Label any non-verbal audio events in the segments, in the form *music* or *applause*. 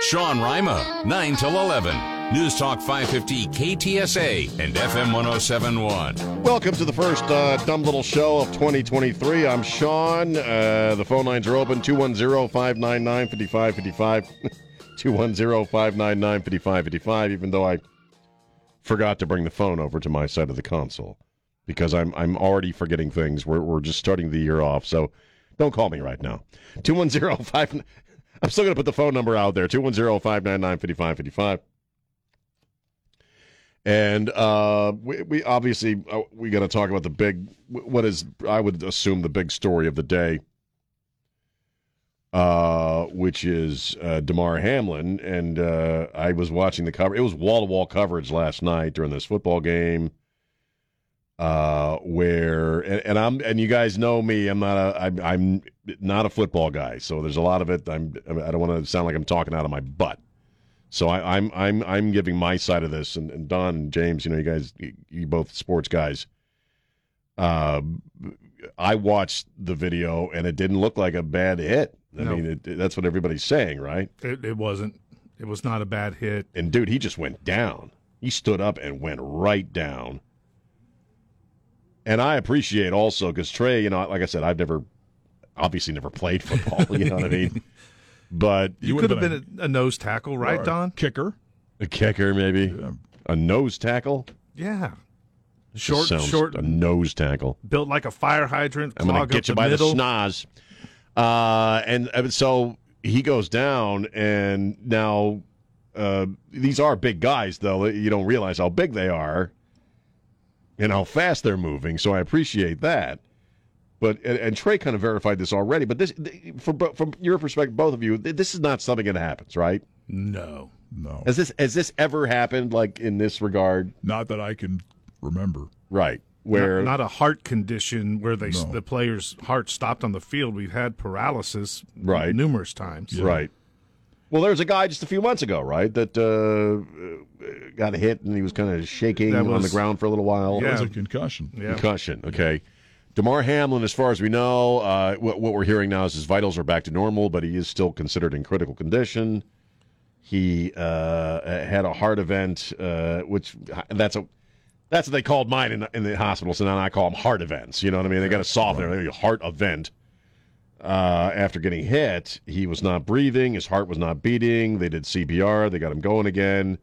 Sean Rima, 9 till 11. News Talk 550 KTSA and FM 1071. Welcome to the first uh, dumb little show of 2023. I'm Sean. Uh, the phone lines are open 210 599 5555. 210 599 *laughs* 5555, even though I forgot to bring the phone over to my side of the console because I'm I'm already forgetting things. We're, we're just starting the year off. So don't call me right now. 210 5 I'm still going to put the phone number out there 210 599 5555. And uh, we, we obviously uh, we got to talk about the big, what is I would assume the big story of the day, uh, which is uh, Damar Hamlin. And uh, I was watching the cover. It was wall to wall coverage last night during this football game uh, where and, and, I'm and you guys know me. I'm not a I'm, I'm not a football guy, so there's a lot of it. I'm I don't want to sound like I'm talking out of my butt. So I, am I'm, I'm I'm giving my side of this, and, and Don and James, you know, you guys, you, you both sports guys. Uh, I watched the video, and it didn't look like a bad hit. I no. mean, it, it, that's what everybody's saying, right? It, it wasn't. It was not a bad hit. And dude, he just went down. He stood up and went right down and I appreciate also because Trey, you know, like I said, I've never, obviously, never played football. You know what I mean? *laughs* But you, could have been, been a, a, nose tackle, right, Don? Kicker, a kicker, maybe yeah. a nose tackle. Yeah, short, short, a nose tackle, built like a fire hydrant. I'm going to get you the by middle. the schnoz. Uh, and uh, so he goes down, and now uh, these are big guys, though. You don't realize how big they are and how fast they're moving. So I appreciate that. But and, and Trey kind of verified this already. But this, from from your perspective, both of you, this is not something that happens, right? No, no. Has this has this ever happened like in this regard? Not that I can remember. Right. Where not, not a heart condition where they no. the player's heart stopped on the field. We've had paralysis right numerous times. Yeah. Right. Well, there was a guy just a few months ago, right, that uh, got hit and he was kind of shaking was, on the ground for a little while. Yeah. It was a concussion. Yeah. Concussion. Okay. Damar Hamlin, as far as we know, uh, what, what, we're hearing now is his vitals are back to normal, but he is still considered in critical condition. He uh, had a heart event, uh, which that's a that's what they called mine in, in the hospital. So now I call them heart events. You know what I mean? They got to soften it. Heart event uh, after getting hit, he was not breathing. His heart was not beating. They did CPR. They got him going again.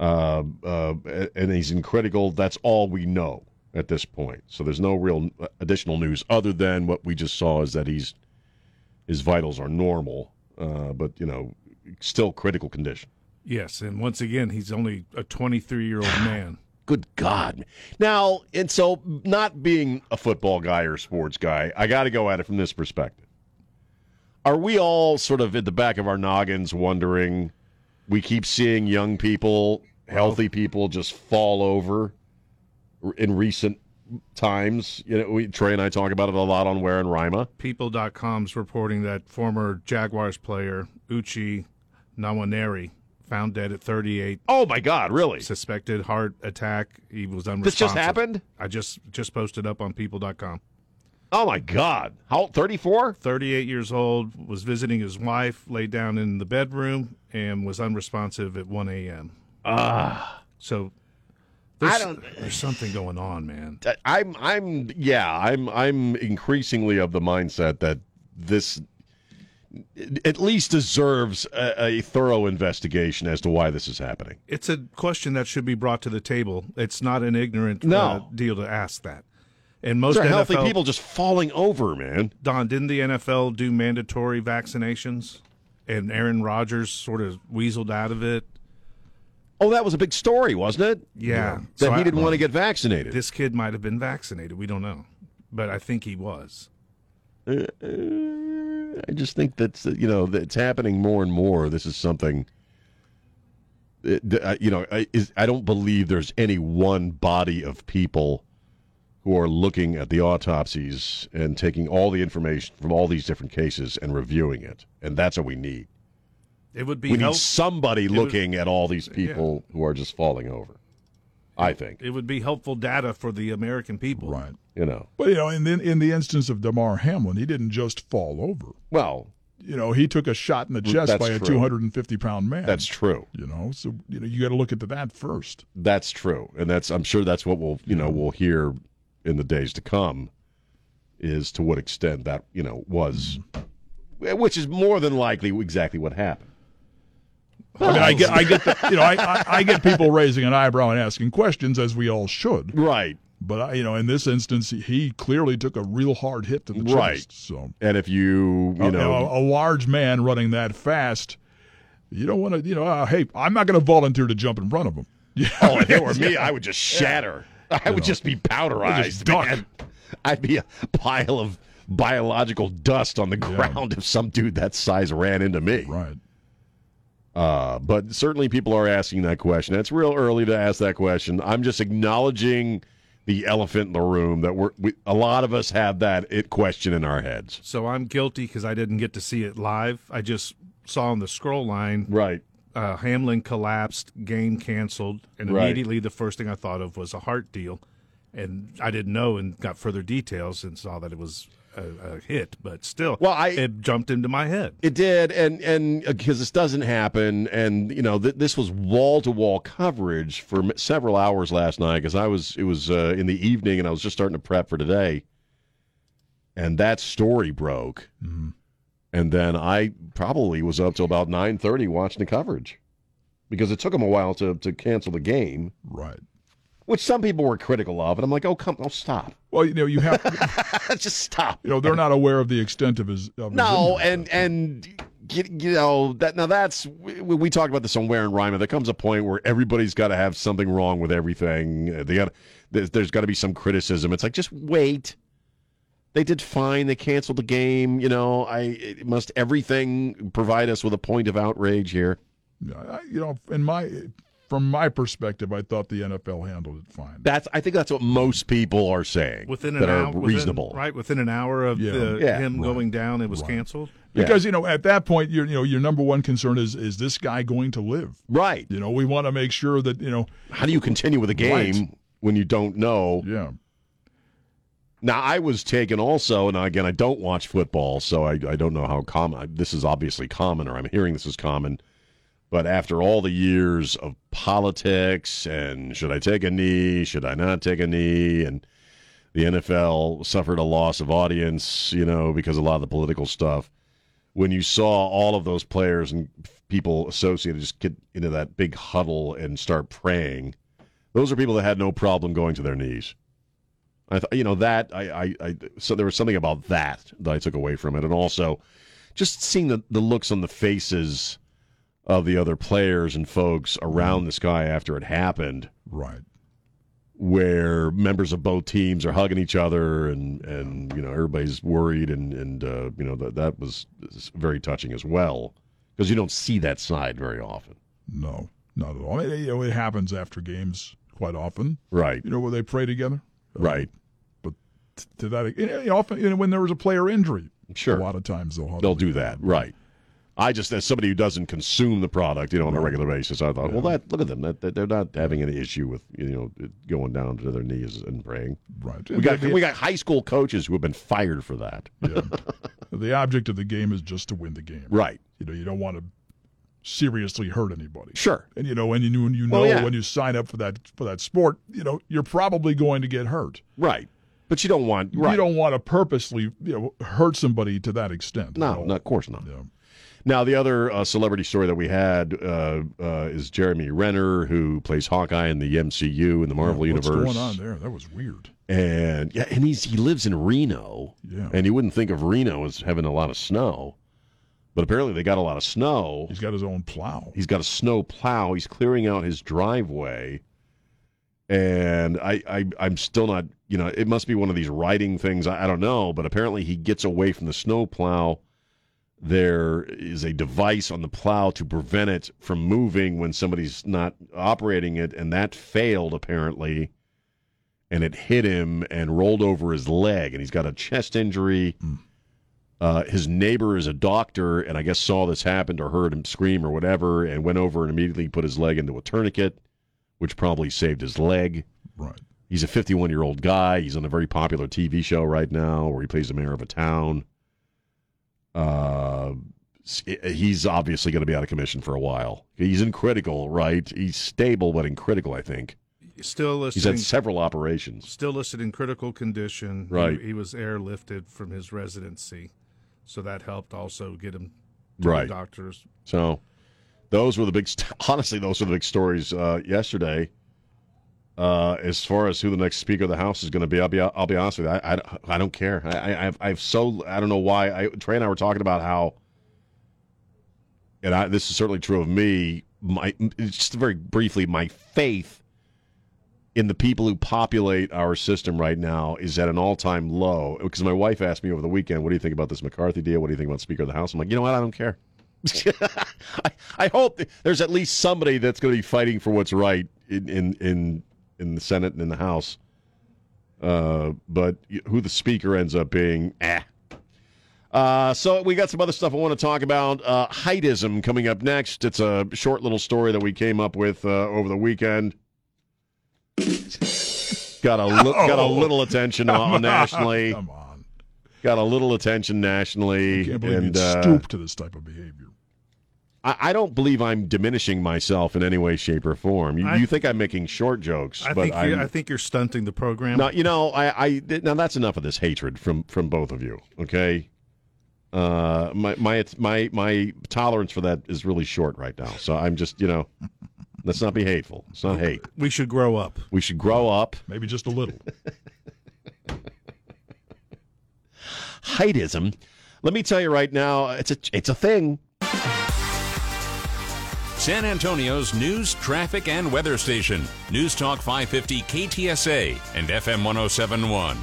Uh, uh, and he's in critical. That's all we know at this point. So there's no real additional news other than what we just saw is that he's his vitals are normal, uh, but you know, still critical condition. Yes, and once again, he's only a 23 year old *sighs* man. Good God. Now, and so not being a football guy or sports guy, I got to go at it from this perspective. Are we all sort of at the back of our noggins wondering? We keep seeing young people, healthy people, just fall over in recent times. You know, we, Trey and I talk about it a lot on Ware and Rima. People.com's reporting that former Jaguars player Uche Nwaneri found dead at 38. Oh my God! Really? Suspected heart attack. He was unresponsive. This just happened. I just just posted up on People.com. Oh my God! How 34? 38 years old. Was visiting his wife. Laid down in the bedroom and was unresponsive at 1 a.m. Ah. So there's, I don't. There's something going on, man. I'm. I'm. Yeah. I'm. I'm increasingly of the mindset that this at least deserves a, a, thorough investigation as to why this is happening. It's a question that should be brought to the table. It's not an ignorant no. uh, deal to ask that. And most NFL, healthy people just falling over, man. Don, didn't the NFL do mandatory vaccinations? And Aaron Rodgers sort of weaseled out of it. Oh, that was a big story, wasn't it? Yeah. yeah. That so he didn't I, want to get vaccinated. This kid might have been vaccinated. We don't know. But I think he was. Uh, uh I just think that's you know it's happening more and more. This is something. it- uh, you know, I, is, I don't believe there's any one body of people who are looking at the autopsies and taking all the information from all these different cases and reviewing it, and that's what we need. It would be We need help- somebody would- looking at all these people who are just falling over. I think it would be helpful data for the American people. Right. you know. But you know, in the, in the instance of Damar Hamlin, he didn't just fall over. Well, You know, he took a shot in the chest That's by a true. 250 pound man. that's true. you know, so you know you got to look into that first. That's true, and that's I'm sure that's what we'll you know we'll hear in the days to come, is to what extent that you know was, mm-hmm. which is more than likely exactly what happened. I mean, I get, I get, the, you know, I, I, I get people raising an eyebrow and asking questions, as we all should. Right, But I, you know, in this instance, he clearly took a real hard hit to the Right. chest. So and if you you you know a, a large man running that fast, you don't want to, you know, uh, hey, I'm not going to volunteer to jump in front of him. Yeah. *laughs* oh if it were me I would just shatter. I would just be powderized. just man. I'd be a pile of biological dust on the ground if some dude that size ran into me. Right. Uh, but certainly people are asking that question. It's real early to ask that question. I'm just acknowledging the elephant in the room that we're we, a lot of us have that it question in our heads. So I'm guilty because I didn't get to see it live. I just saw on the scroll line Right. uh, Hamlin collapsed, game canceled, and Right. immediately the first thing I thought of was a heart deal, and I didn't know and got further details and saw that it was a, a hit, but still, Well, I- it jumped into my head. It did, and and because this doesn't happen, and you know th- this was wall to wall coverage for m- several hours last night because I was it was uh, in the evening and I was just starting to prep for today, and that story broke, and then I probably was up till about nine thirty watching the coverage because it took them a while to to cancel the game, Right. Which some people were critical of, and I'm like, oh come, oh stop, Well, you know, you have, *laughs* just stop. you know, they're not aware of the extent of his. Of No, injury. and and you, know that now that's we, we talked about this on Ware and Rima. There comes a point where everybody's got to have something wrong with everything. They got there's, there's got to be some criticism. It's like just wait. They did fine. They canceled the game. You know, I must everything provide us with a point of outrage here. I, you know, in my, from my perspective, I thought the NFL handled it fine. That's I think that's what most people are saying Within an that hour, are within- reasonable. right? Within an hour of Yeah. the, Yeah, him right. going down, it was Right. canceled. Yeah. Because you know, at that point, your you know, your number one concern is is this guy going to live? Right. You know, we want to make sure that you know, How do you continue with a game Right. when you don't know yeah, Now, I was taken also, and again, I don't watch football, so I, I don't know how common. This is obviously common, or I'm hearing this is common. But after all the years of politics and should I take a knee, should I not take a knee, and the NFL suffered a loss of audience, you know, because a lot of the political stuff. When you saw all of those players and people associated just get into that big huddle and start praying, those are people that had no problem going to their knees. I th- you know that I, I, I so there was something about that that I took away from it, and also just seeing the, the looks on the faces of the other players and folks around this guy after it happened, right. where members of both teams are hugging each other, and and you know everybody's worried, and and uh, you know that that was very touching as well because you don't see that side very often, No, not at all. I mean, you know, it happens after games quite often. right? You know, where they pray together. Right. But to that, often you know, when there was a player injury, Sure. a lot of times they'll They'll do that, right? I just, as somebody who doesn't consume the product, you know, on a regular basis, I thought, well, that look at them, that, that they're not having any issue with you know going down to their knees and praying. Right. We got the, we got high school coaches who have been fired for that. yeah. the object of the game is just to win the game. Right. You know, you don't want to seriously hurt anybody. Sure. And you know, when you when you know Well, yeah. when you sign up for that for that sport, you know, you're probably going to get hurt. Right. But you don't want right. You don't want to purposely, you know, hurt somebody to that extent. no, no, of course not. Yeah. Now, the other uh, celebrity story that we had uh, uh, is Jeremy Renner, who plays Hawkeye in the MCU in the Marvel What's universe. What's going on there? That was weird. And yeah, and he's he lives in Reno. Yeah. And you wouldn't think of Reno as having a lot of snow, but apparently they got a lot of snow. He's got his own plow. He's got a snow plow. He's clearing out his driveway, and I, I I'm still not. You know, it must be one of these riding things. I, I don't know, but apparently he gets away from the snow plow there is a device on the plow to prevent it from moving when somebody's not operating it, and that failed apparently. And it hit him and rolled over his leg, and he's got a chest injury. Uh, his neighbor is a doctor, and I guess saw this happen or heard him scream or whatever, and went over and immediately put his leg into a tourniquet, which probably saved his leg. Right. He's a 51 year old guy. He's on a very popular TV show right now where he plays the mayor of a town. Uh, he's obviously going to be out of commission for a while. He's in critical, right? He's stable, but in critical, I think. Still listed. He's had several operations. still listed in critical condition. Right. He, was airlifted from his residency, so that helped also get him to Right. the doctors. So those were the big, st- *laughs* honestly, those were the big stories uh, yesterday. Uh, as far as who the next Speaker of the House is going to be, I'll be I'll be honest with you, I, I, I don't care. I, I I've, so I don't know why. I, Trey and I were talking about how, and I, this is certainly true of me. My just very briefly, my faith in the people who populate our system right now is at an all time low. Because my wife asked me over the weekend, "What do you think about this McCarthy deal? What do you think about Speaker of the House?" I'm like, you know what? I don't care. *laughs* I, I hope there's at least somebody that's going to be fighting for what's right in in in, in the Senate and in the House. Uh, but who the speaker ends up being, eh. Uh, so we got some other stuff I want to talk about. Uh, heightism coming up next. It's a short little story that we came up with uh, over the weekend. got a li- got a little attention on, nationally. Come on. Got a little attention nationally, Can't believe and you'd uh, stoop to this type of behavior. I, I don't believe I'm diminishing myself in any way, shape, or form. You, I- you think I'm making short jokes, I but think I'm, I think you're stunting the program. no. You know, I, I now that's enough of this hatred from from both of you. Okay, uh, my my my my tolerance for that is really short right now. So I'm just you know, let's not be hateful. It's not hate. we should grow up. We should grow up. Maybe just a little. *laughs* Heightism. Let me tell you right now, it's a it's a thing. San Antonio's news, traffic, and weather station. News Talk 550 KTSA and FM 1071.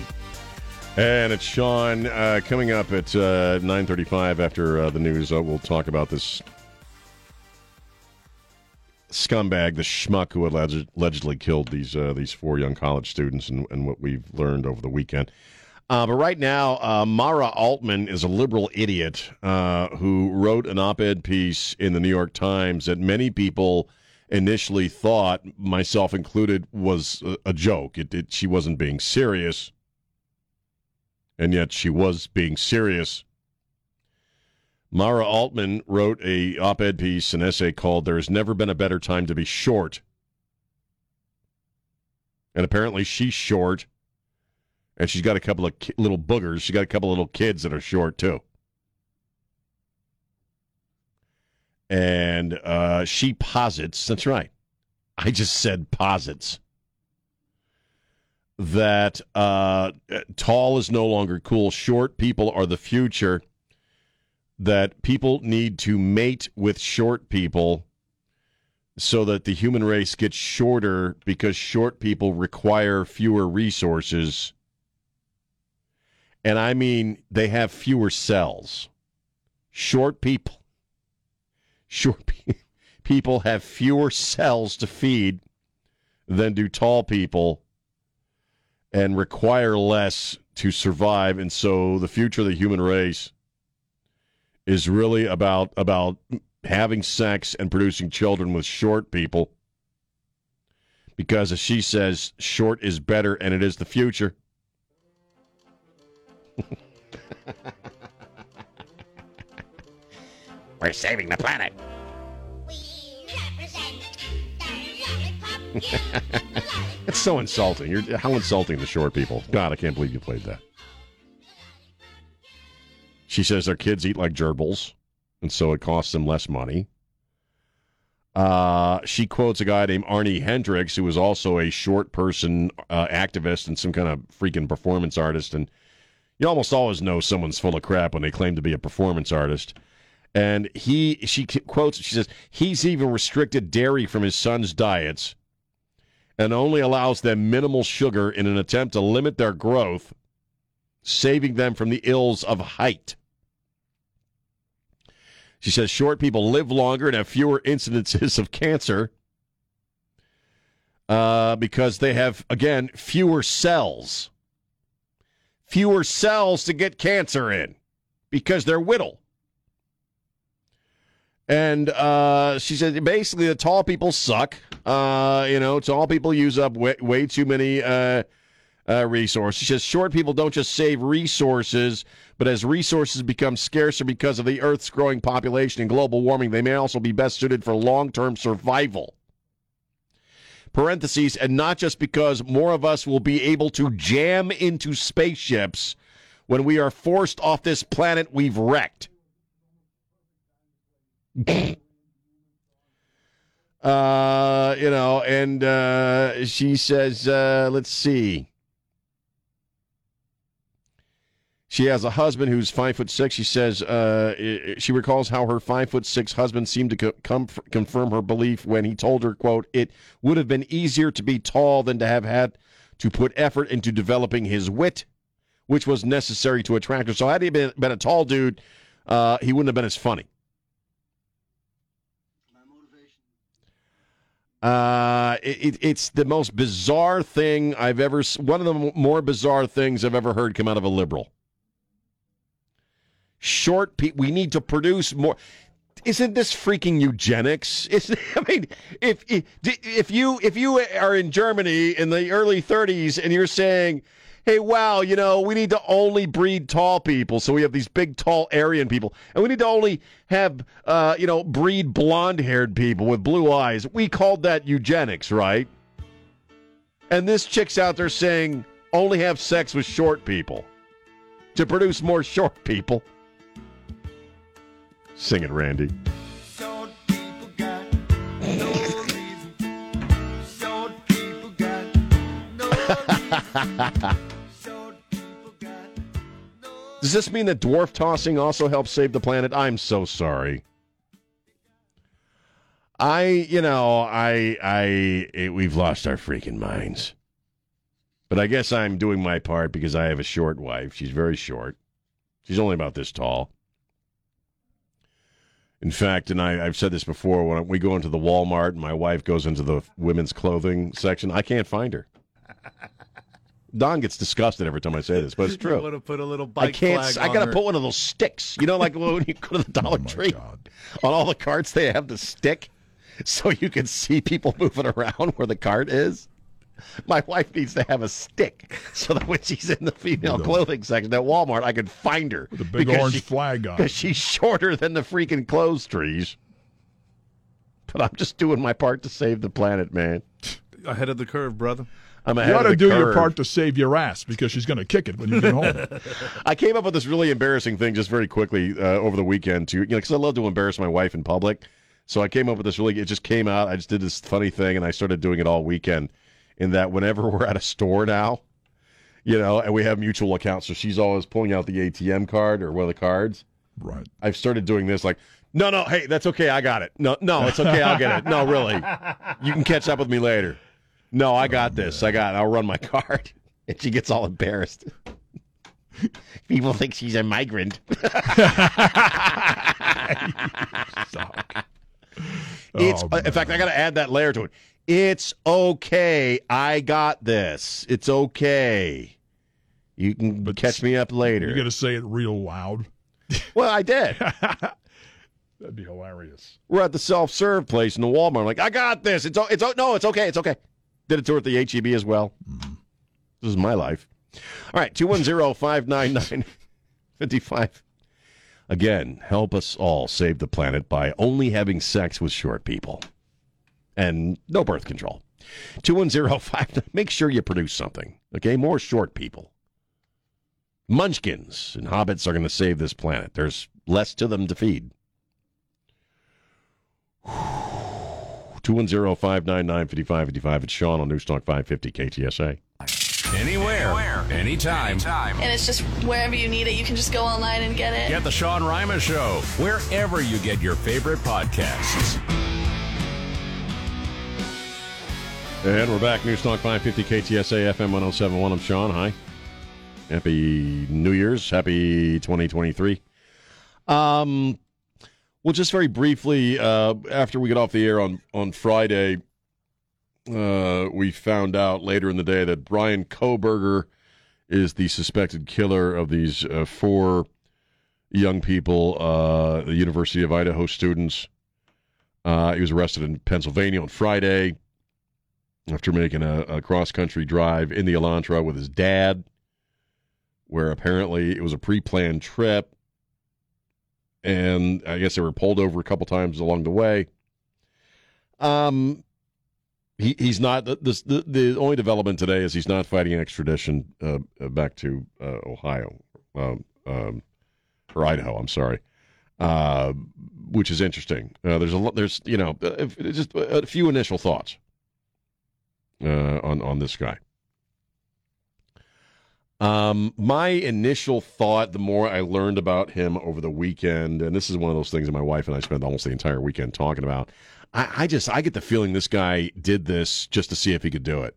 And it's Sean uh, coming up at uh, 9.35 after uh, the news. Uh, we'll talk about this scumbag, the schmuck who alleged, allegedly killed these uh, these four young college students and, and what we've learned over the weekend. Uh, but right now, uh, Mara Altman is a liberal idiot uh, who wrote an op-ed piece in the New York Times that many people initially thought, myself included, was a, a joke. It, it, she wasn't being serious and yet she was being serious. Mara Altman wrote a op-ed piece, an essay called "There's Never Been a Better Time to Be Short," and apparently she's short, and she's got a couple of ki- little boogers. She's got a couple of little kids that are short too, and uh, she posits. That's right. I just said posits that uh, tall is no longer cool. Short people are the future. That people need to mate with short people so that the human race gets shorter because short people require fewer resources. And I mean, they have fewer cells. Short people. Short pe- *laughs* people have fewer cells to feed than do tall people and require less to survive and so the future of the human race is really about about having sex and producing children with short people because as she says short is better and it is the future *laughs* we're saving the planet We represent the *laughs* lollipop. it's so insulting you're how insulting to short people god i can't believe you played that she says their kids eat like gerbils and so it costs them less money uh, she quotes a guy named Arnie Hendricks, who was also a short person uh, activist and some kind of freaking performance artist. And you almost always know someone's full of crap when they claim to be a performance artist. And he, she quotes, she says, he's even restricted dairy from his son's diets and only allows them minimal sugar in an attempt to limit their growth, saving them from the ills of height. She says short people live longer and have fewer incidences of cancer uh, because they have, again, fewer cells. Fewer cells to get cancer in because they're whittle. And uh, she said basically the tall people suck. Uh, you know, tall people use up way, way too many uh, uh, resources. She says short people don't just save resources, but as resources become scarcer because of the Earth's growing population and global warming, they may also be best suited for long term survival. Parentheses, and not just because more of us will be able to jam into spaceships when we are forced off this planet we've wrecked. uh, you know, and uh, she says, uh, let's see. She has a husband who's five foot six. She says uh, she recalls how her five foot six husband seemed to co- confirm her belief when he told her, "quote It would have been easier to be tall than to have had to put effort into developing his wit, which was necessary to attract her. So had he been, been a tall dude, uh, he wouldn't have been as funny." Uh, it, it- it's the most bizarre thing I've ever. One of the more bizarre things I've ever heard come out of a liberal. Short people. We need to produce more. Isn't this freaking eugenics? *laughs* Is I mean, if if if you if you are in Germany in the early 30s and you're saying, "Hey, wow, you know, we need to only breed tall people, so we have these big, tall Aryan people, and we need to only have, uh, you know, breed blonde-haired people with blue eyes," we called that eugenics, right? And this chick's out there saying, "Only have sex with short people to produce more short people." People got no Does this mean that dwarf tossing also helps save the planet? I'm so sorry. I, you know, I, I, it, we've lost our freaking minds. But I guess I'm doing my part because I have a short wife. She's very short. She's only about this tall. In fact, and I, I've said this before, when we go into the Walmart and my wife goes into the women's clothing section, I can't find her. Don gets disgusted every time I say this, but it's *laughs* true. You want to put a little bike I can't. flag I gotta put one of those sticks. You know, like when you go to the *laughs* oh, Dollar Oh, Tree. God. On all the carts, they have the stick, so you can see people *laughs* moving around where the cart is. *laughs* My wife needs to have a stick so that when she's in the female clothing section at Walmart, I can find her. With a big because orange she- flag on. Because she's shorter than the freaking clothes trees. But I'm just doing my part to save the planet, man. ahead of the curve, brother. I'm ahead You ahead ought of to the do your part to save your ass because she's going to kick it when you get home. *laughs* I came up with this really embarrassing thing just very quickly uh, over the weekend too. You know, because I love to embarrass my wife in public. So I came up with this really. It just came out. I just did this funny thing, and I started doing it all weekend. In that, whenever *laughs* we're at a store now, you know, and we have mutual accounts, so she's always pulling out the ATM card or one of the cards. right. I've started doing this, like, no, no, hey, that's okay, I got it. No, no, it's okay, I'll get it. No, really, you can catch up with me later. No, I got this. I got. It. I'll run my *laughs* card, and she gets all embarrassed. *laughs* People think she's a migrant. It's Oh, in fact, I got to add that layer to it. It's okay. I got this. It's okay. You can But catch me up later. You're going to say it real loud. well, I did. *laughs* That'd be hilarious. We're at the self-serve place in the Walmart. I'm like, I got this. It's it's no, it's okay. It's okay. Did it to her at the HEB as well. Mm-hmm. This is my life. All right, 210-599-55. Again, help us all save the planet by only having sex with short people. And no birth control. 210-5 *laughs* make sure you produce something. Okay, more short people. Munchkins and hobbits are going to save this planet. There's less to them to feed. *sighs* 210-599-5555. It's Sean on Newstalk 550 KTSA. Anywhere, anytime. And it's just wherever you need it, you can just go online and get it. Get the Sean Rima Show wherever you get your favorite podcasts. And we're back. Newstalk 550 KTSA FM 1071. I'm Sean. Hi. Happy New Year's. Happy 2023. Um, Well, just very briefly, uh, after we get off the air on on Friday, uh, we found out later in the day that Bryan Kohberger is the suspected killer of these uh, four young people, uh, the University of Idaho students. Uh, he was arrested in Pennsylvania on Friday after making a, a cross country drive in the Elantra with his dad, where apparently it was a pre planned trip. And I guess they were pulled over a couple times along the way. Um, he, he's not the, the the only development today is he's not fighting extradition uh, uh, back to uh, Ohio um, um, or Idaho. I'm sorry, uh, which is interesting. Uh, there's a. There's you know uh, just a few initial thoughts uh, on on this guy. Um, my initial thought, the more I learned about him over the weekend, and this is one of those things that my wife and I spent almost the entire weekend talking about. I, I just I get the feeling this guy did this just to see if he could do it.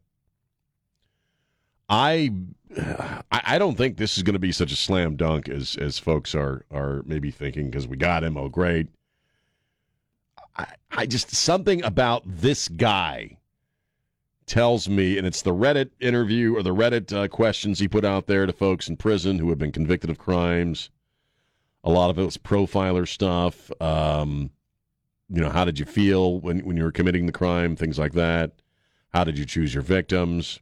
I I I don't think this is going to be such a slam dunk as as folks are are maybe thinking because we got him. Oh, great. I I just something about this guy tells me, and it's the Reddit interview or the Reddit uh, questions he put out there to folks in prison who have been convicted of crimes. A lot of it was profiler stuff. Um, you know, how did you feel when, when you were committing the crime? Things like that. How did you choose your victims?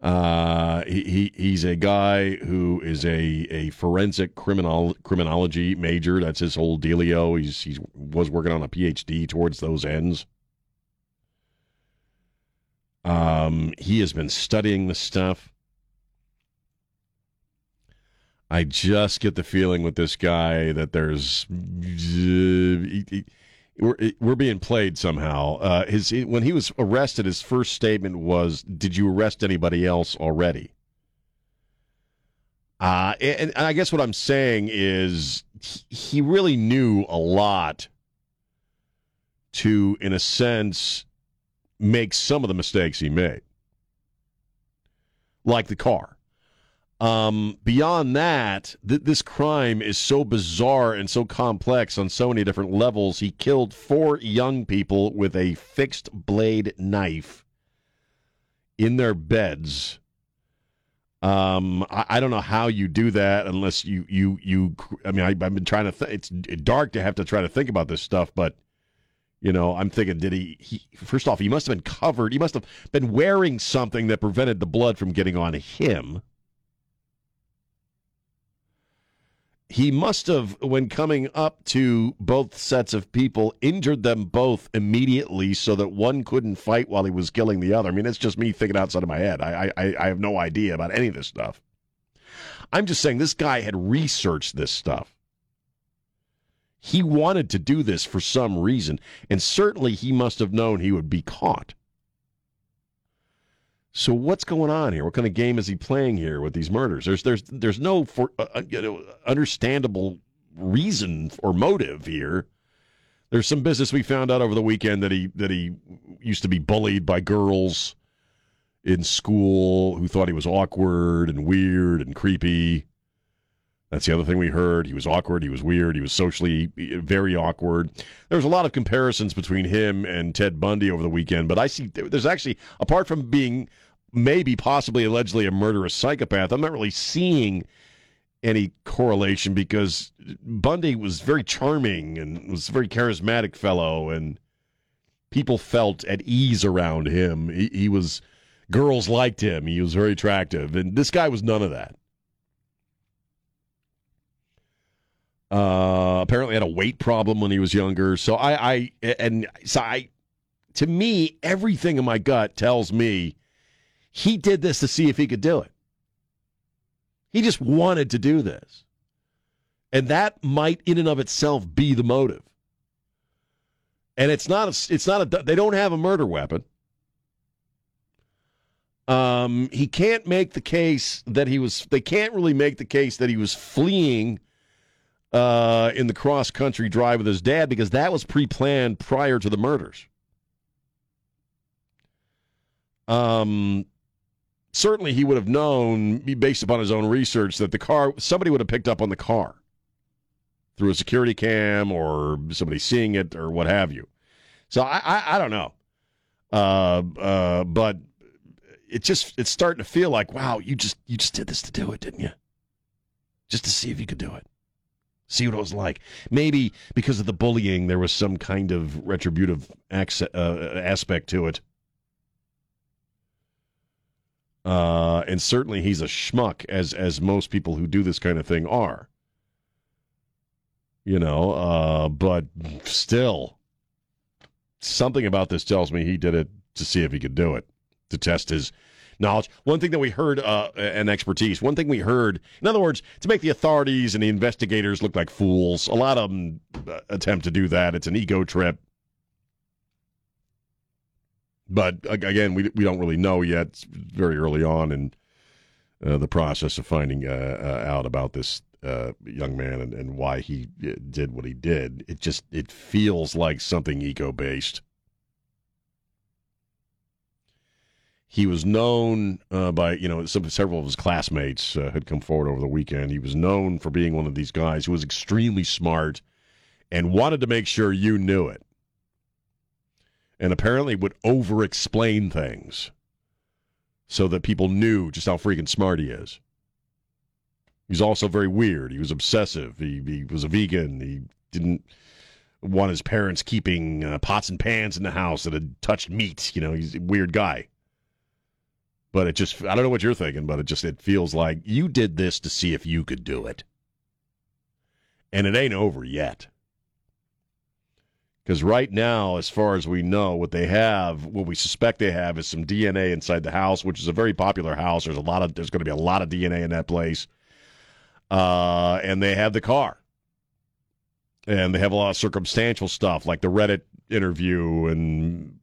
Uh, he, he he's a guy who is a, a forensic criminal criminology major. That's his whole dealio. He's he was working on a PhD towards those ends. Um, he has been studying this stuff. I just get the feeling with this guy that there's he- he- we're, we're being played somehow. Uh, his when he was arrested, his first statement was, "Did you arrest anybody else already?" Uh, and, and I guess what I'm saying is he really knew a lot to, in a sense, make some of the mistakes he made, like the car. Um, beyond that, th- this crime is so bizarre and so complex on so many different levels. He killed four young people with a fixed blade knife in their beds. Um, I, I don't know how you do that unless you you you. I mean, I, I've been trying to. Th- it's dark to have to try to think about this stuff, but you know, I'm thinking, did he, he? First off, he must have been covered. He must have been wearing something that prevented the blood from getting on him. He must have, when coming up to both sets of people, injured them both immediately so that one couldn't fight while he was killing the other. I mean, it's just me thinking outside of my head. I, I, I have no idea about any of this stuff. I'm just saying this guy had researched this stuff. He wanted to do this for some reason, and certainly he must have known he would be caught. So what's going on here? What kind of game is he playing here with these murders? There's there's there's no for, uh, uh, you know, understandable reason or motive here. There's some business we found out over the weekend that he that he used to be bullied by girls in school who thought he was awkward and weird and creepy. That's the other thing we heard. He was awkward. He was weird. He was socially eh, very awkward. There was a lot of comparisons between him and Ted Bundy over the weekend, but I see there's actually, apart from being maybe, possibly, allegedly a murderous psychopath, I'm not really seeing any correlation because Bundy was very charming and was a very charismatic fellow, and people felt at ease around him. He, he was, girls liked him. He was very attractive, and this guy was none of that. Uh, apparently had a weight problem when he was younger. So I, I, and so I, to me, everything in my gut tells me he did this to see if he could do it. He just wanted to do this. And that might in and of itself be the motive. And it's not a, it's not a, they don't have a murder weapon. Um, he can't make the case that he was, they can't really make the case that he was fleeing uh, in the cross country drive with his dad because that was pre planned prior to the murders. Um, certainly he would have known, based upon his own research, that the car somebody would have picked up on the car. through a security cam or somebody seeing it or what have you. So I, I, I don't know. Uh, uh, but it just it's starting to feel like wow, you just you just did this to do it, didn't you? Just to see if you could do it. See what it was like. Maybe because of the bullying, there was some kind of retributive acce- uh, aspect to it. Uh, and certainly he's a schmuck, as as most people who do this kind of thing are. You know, uh, but still, something about this tells me he did it to see if he could do it, to test his knowledge. One thing that we heard, uh, and expertise. One thing we heard, in other words, to make the authorities and the investigators look like fools. A lot of them uh, attempt to do that. It's an ego trip. But again, we we don't really know yet. It's very early on in uh, the process of finding uh, uh, out about this uh, young man and, and why he uh, did what he did. It just it feels like something ego based. He was known uh, by you know some, several of his classmates uh, had come forward over the weekend. He was known for being one of these guys who was extremely smart and wanted to make sure you knew it, and apparently would over explain things so that people knew just how freaking smart he is. He's also very weird. He was obsessive. He, he was a vegan. He didn't want his parents keeping uh, pots and pans in the house that had touched meat. You know, he's a weird guy. But it just, I don't know what you're thinking, but it just, it feels like you did this to see if you could do it. And it ain't over yet. Because right now, as far as we know, what they have, what we suspect they have, is some DNA inside the house, which is a very popular house. There's a lot of, there's going to be a lot of DNA in that place. Uh, and they have the car, and they have a lot of circumstantial stuff, like the Reddit interview and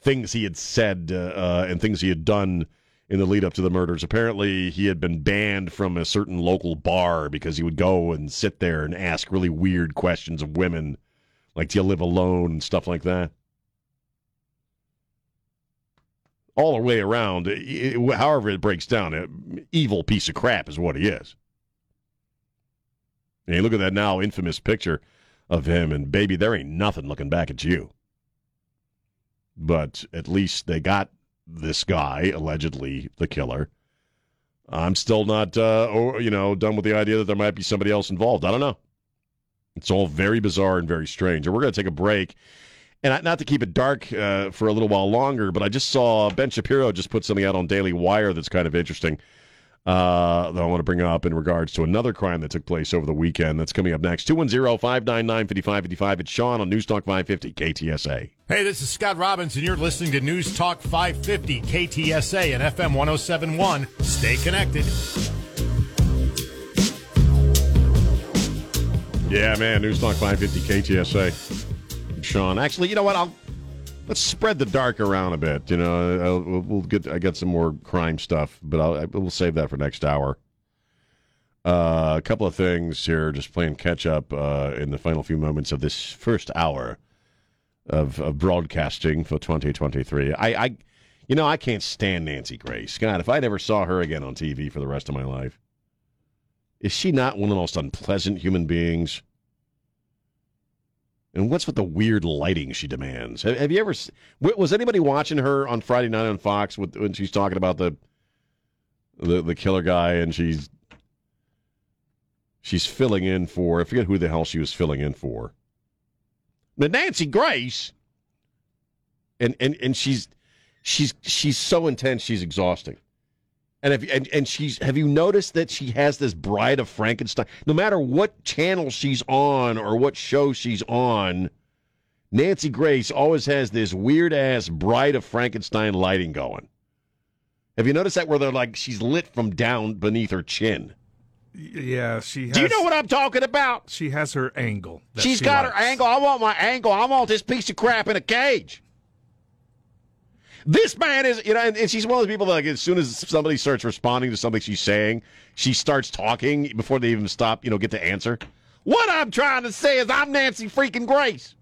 things he had said uh, uh, and things he had done in the lead up to the murders. Apparently, he had been banned from a certain local bar because he would go and sit there and ask really weird questions of women, like "Do you live alone?" and stuff like that. All the way around, it- however it breaks down, an evil piece of crap is what he is. And you look at that now infamous picture of him, and baby, there ain't nothing looking back at you. But at least they got this guy, allegedly the killer. I'm still not, uh, or, you know, done with the idea that there might be somebody else involved. I don't know. It's all very bizarre and very strange. And we're going to take a break. And not to keep it dark uh, for a little while longer, but I just saw Ben Shapiro just put something out on Daily Wire that's kind of interesting uh, that I want to bring up in regards to another crime that took place over the weekend. That's coming up next. 210 599 5555. It's Sean on News Talk 550 KTSA. Hey, this is Scott Robbins, and you're listening to News Talk 550 KTSA and FM 1071. Stay connected. Yeah, man. News Talk 550 KTSA. Sean. Actually, you know what? I'll let's spread the dark around a bit. You know, I'll, we'll, get. I got some more crime stuff, but I'll, I, we'll save that for next hour. Uh, a couple of things here, just playing catch up uh, in the final few moments of this first hour of, of broadcasting for 2023. I, I, you know, I can't stand Nancy Grace. God, if I never saw her again on TV for the rest of my life, is she not one of the most unpleasant human beings? And what's with the weird lighting she demands? Have, have you ever was anybody watching her on Friday night on Fox with, when she's talking about the, the the killer guy and she's she's filling in for I forget who the hell she was filling in for. But Nancy Grace and and and she's she's she's so intense she's exhausting. And if and, and she's have you noticed that she has this Bride of Frankenstein? No matter what channel she's on or what show she's on, Nancy Grace always has this weird ass Bride of Frankenstein lighting going. Have you noticed that where they're like she's lit from down beneath her chin? Yeah, she has. Do you know what I'm talking about? She has her angle. She's she got likes. her angle. I want my angle. I want this piece of crap in a cage. This man is, you know, and, and she's one of those people that, like, as soon as somebody starts responding to something she's saying, she starts talking before they even stop, you know, get to answer. What I'm trying to say is, I'm Nancy freaking Grace.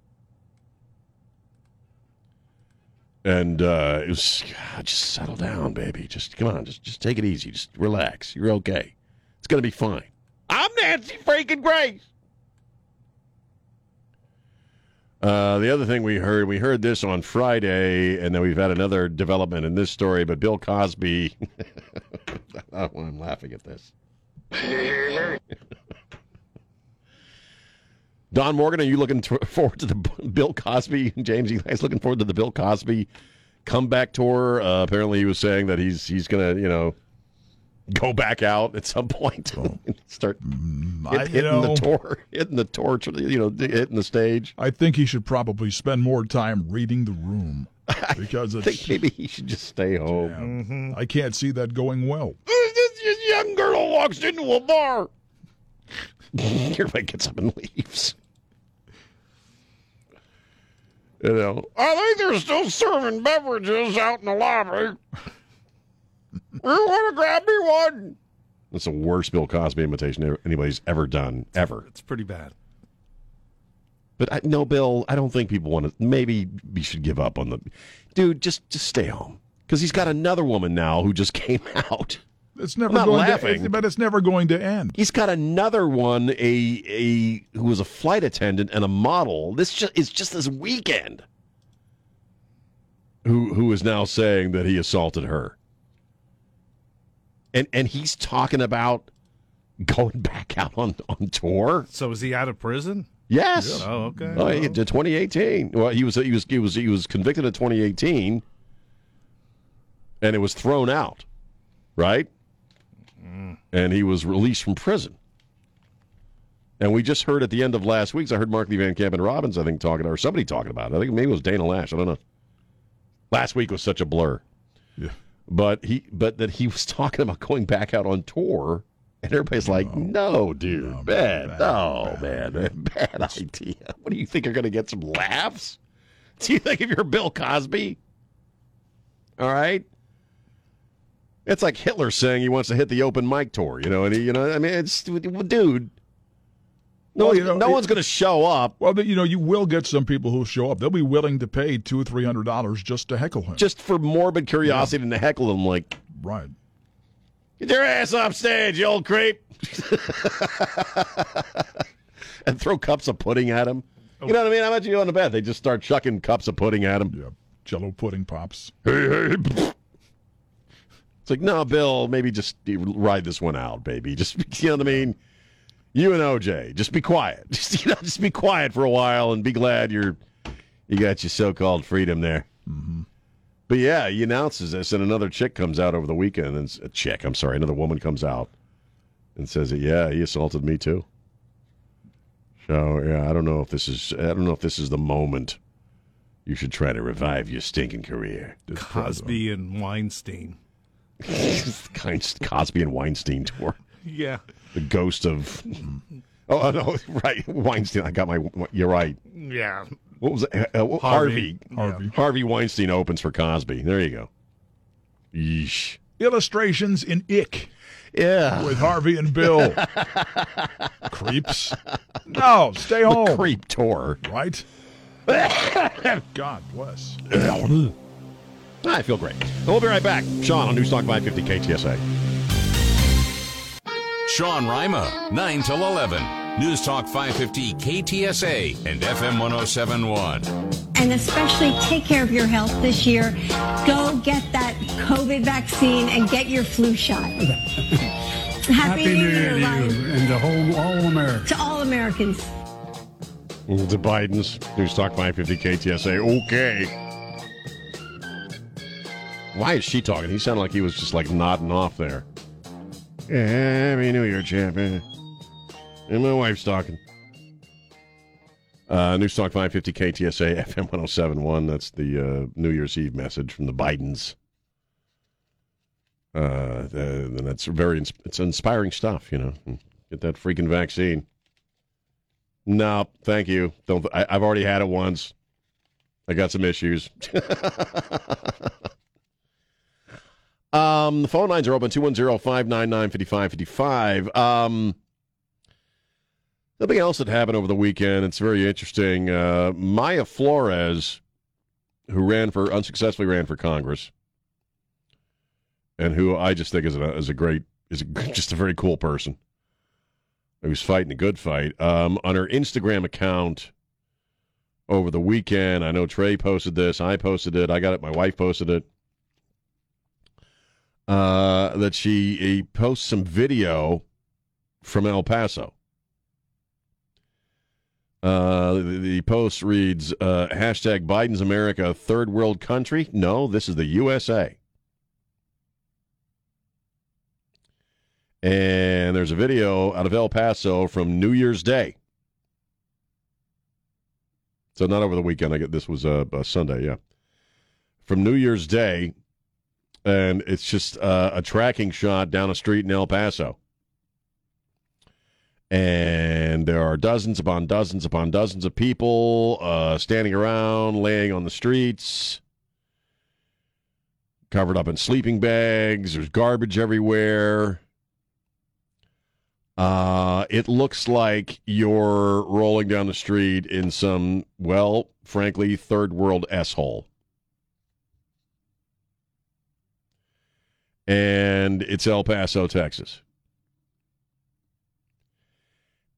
And uh, it was, God, just settle down, baby. Just come on, just just take it easy. Just relax. You're okay. It's gonna be fine. I'm Nancy freaking Grace. Uh, the other thing we heard, we heard this on Friday, and then we've had another development in this story. But Bill Cosby, *laughs* I'm laughing at this. *laughs* Don Morgan, are you looking forward to the Bill Cosby? *laughs* James, you guys looking forward to the Bill Cosby comeback tour? Uh, apparently, he was saying that he's he's gonna, you know, go back out at some point, *laughs* start Oh. I- hit- you hitting know- the tour, hitting the torch, you know, hitting the stage. I think he should probably spend more time reading the room *laughs* because I think maybe he should just stay home. I can't see that going well. *laughs* This young girl walks into a bar. Everybody gets up and leaves. You know, I think they're still serving beverages out in the lobby. You want to grab me one? That's the worst Bill Cosby imitation anybody's ever done, ever. It's pretty bad. But I, no, Bill, I don't think people want to. Maybe we should give up on the dude. Just just stay home because he's got another woman now who just *laughs* came out. It's never I'm not going laughing. to, but it's never going to end. He's got another one, a a who was a flight attendant and a model. This just is just this weekend. Who who is now saying that he assaulted her. And and he's talking about going back out on, on tour. So is he out of prison? Yes. Oh, okay. Oh, he 2018. Well, he was he was he was he was convicted in 2018, and it was thrown out, right? Mm. And he was released from prison. And we just heard at the end of last week's, I heard Mark Lee Van Camp and Robbins, I think, talking or somebody talking about it. I think maybe it was Dana Lash. I don't know. Last week was such a blur. Yeah. But he but that he was *laughs* talking about going back out on tour. And everybody's like, no, dude, bad. no, man, *laughs* bad idea. What do you think you're going to get some laughs? Do you think if you're Bill Cosby? All right. It's like Hitler saying he wants to hit the open mic tour, you know, and he, you know, I mean, it's dude. No, Well, you know, no it- one's going to show up Well, you know, you will get some people who show up. They'll be willing to pay two or three hundred dollars just to heckle him. just for morbid curiosity and to heckle him, like, right. Get your ass off stage, you old creep. *laughs* and throw cups of pudding at him. You know what I mean? How about you on the bed? They just start chucking cups of pudding at him. Yeah. Jello pudding pops. Hey, hey. It's like, no, Bill, maybe just ride this one out, baby. Just, *laughs* you know what I mean? You and OJ, just be quiet. *laughs* Just, you know, just be quiet for a while and be glad you're, you got your so-called freedom there. Mm-hmm. But yeah, he announces this, and another chick comes out over the weekend, and a chick, I'm sorry, another woman comes out and says, "Yeah, he assaulted me too." So yeah, I don't know if this is, I don't know if this is the moment you should try to revive your stinking career. Cosby and Weinstein. *laughs* Cosby and Weinstein tour, Yeah. The ghost of. Oh, oh, no, *laughs* right, Weinstein. I got my. You're right. Yeah. What was it? Uh, uh, Harvey. Harvey. Harvey. Harvey Weinstein opens for Cosby. There you go. Yeesh. Illustrations in Ick Yeah. with Harvey and Bill. *laughs* Creeps. No, stay home. Creep tour. Right? *laughs* God bless. I feel great. We'll be right back. Sean on Newstalk 550 KTSA. Sean Rima, 9 till 11. News Talk 550 KTSA and FM 1071. and especially take care of your health this year. Go get that COVID vaccine and get your flu shot. *laughs* Happy, New Year, life and the whole all Americans. to all Americans. The Bidens. Newstalk 550 KTSA. Okay. Why is she talking? He sounded like he was just like nodding off there. Yeah, Happy New Year, champion. And my wife's talking. Uh, Newstalk 550 KTSA *laughs* FM 1071. That's the uh, New Year's Eve message from the Bidens. Uh, and that's very it's inspiring stuff, you know. Get that freaking vaccine. No, thank you. Don't. I, I've already had it once. I got some issues. *laughs* um, the phone lines are open 210-599-5555. Um, something else that happened over the weekend. It's very interesting. Uh, Maya Flores, who ran for unsuccessfully ran for Congress, and who I just think is a, is a great is a, *laughs* just a very cool person who's fighting a good fight. Um, on her Instagram account, over the weekend. I know Trey posted this. I posted it. I got it. My wife posted it. Uh, that she he posts some video from El Paso. Uh, the, the post reads uh, hashtag Biden's America third world country. No, this is the USA. And there's a video out of El Paso from New Year's Day. So not over the weekend. I get this was a, a Sunday, yeah. From New Year's Day, and it's just uh, a tracking shot down a street in El Paso. And there are dozens upon dozens upon dozens of people uh, standing around, laying on the streets, covered up in sleeping bags. There's garbage everywhere. Uh, it looks like you're rolling down the street in some, well, frankly, third world S And it's El Paso, Texas.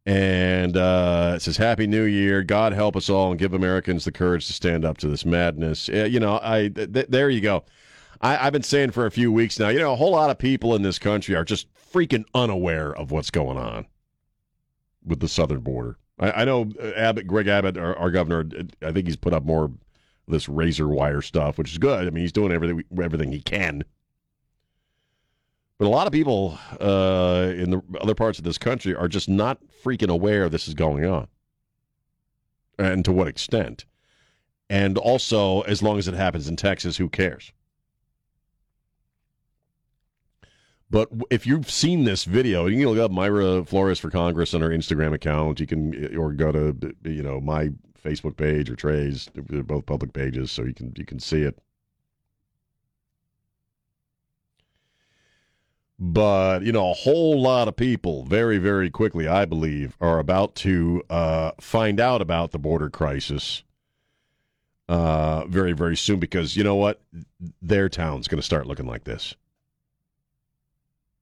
And uh, it says, Happy New Year. God help us all and give Americans the courage to stand up to this madness. You know, I th- th- there you go. I, I've been saying for a few weeks now, you know, a whole lot of people in this country are just freaking unaware of what's going on with the southern border. I, I know uh, Abbott, Greg Abbott, our, our governor, I think he's put up more this razor wire stuff, which is good. I mean, he's doing everything everything he can. But a lot of people uh, in the other parts of this country are just not freaking aware this is going on, and to what extent. And also, as long as it happens in Texas, who cares? But if you've seen this video, you can look up Mayra Flores for Congress on her Instagram account. You can or go to you know my Facebook page or Trey's. They're both public pages, so you can you can see it. But you know, a whole lot of people, very very quickly, I believe, are about to uh, find out about the border crisis. Uh, very very soon, because you know what, their town's going to start looking like this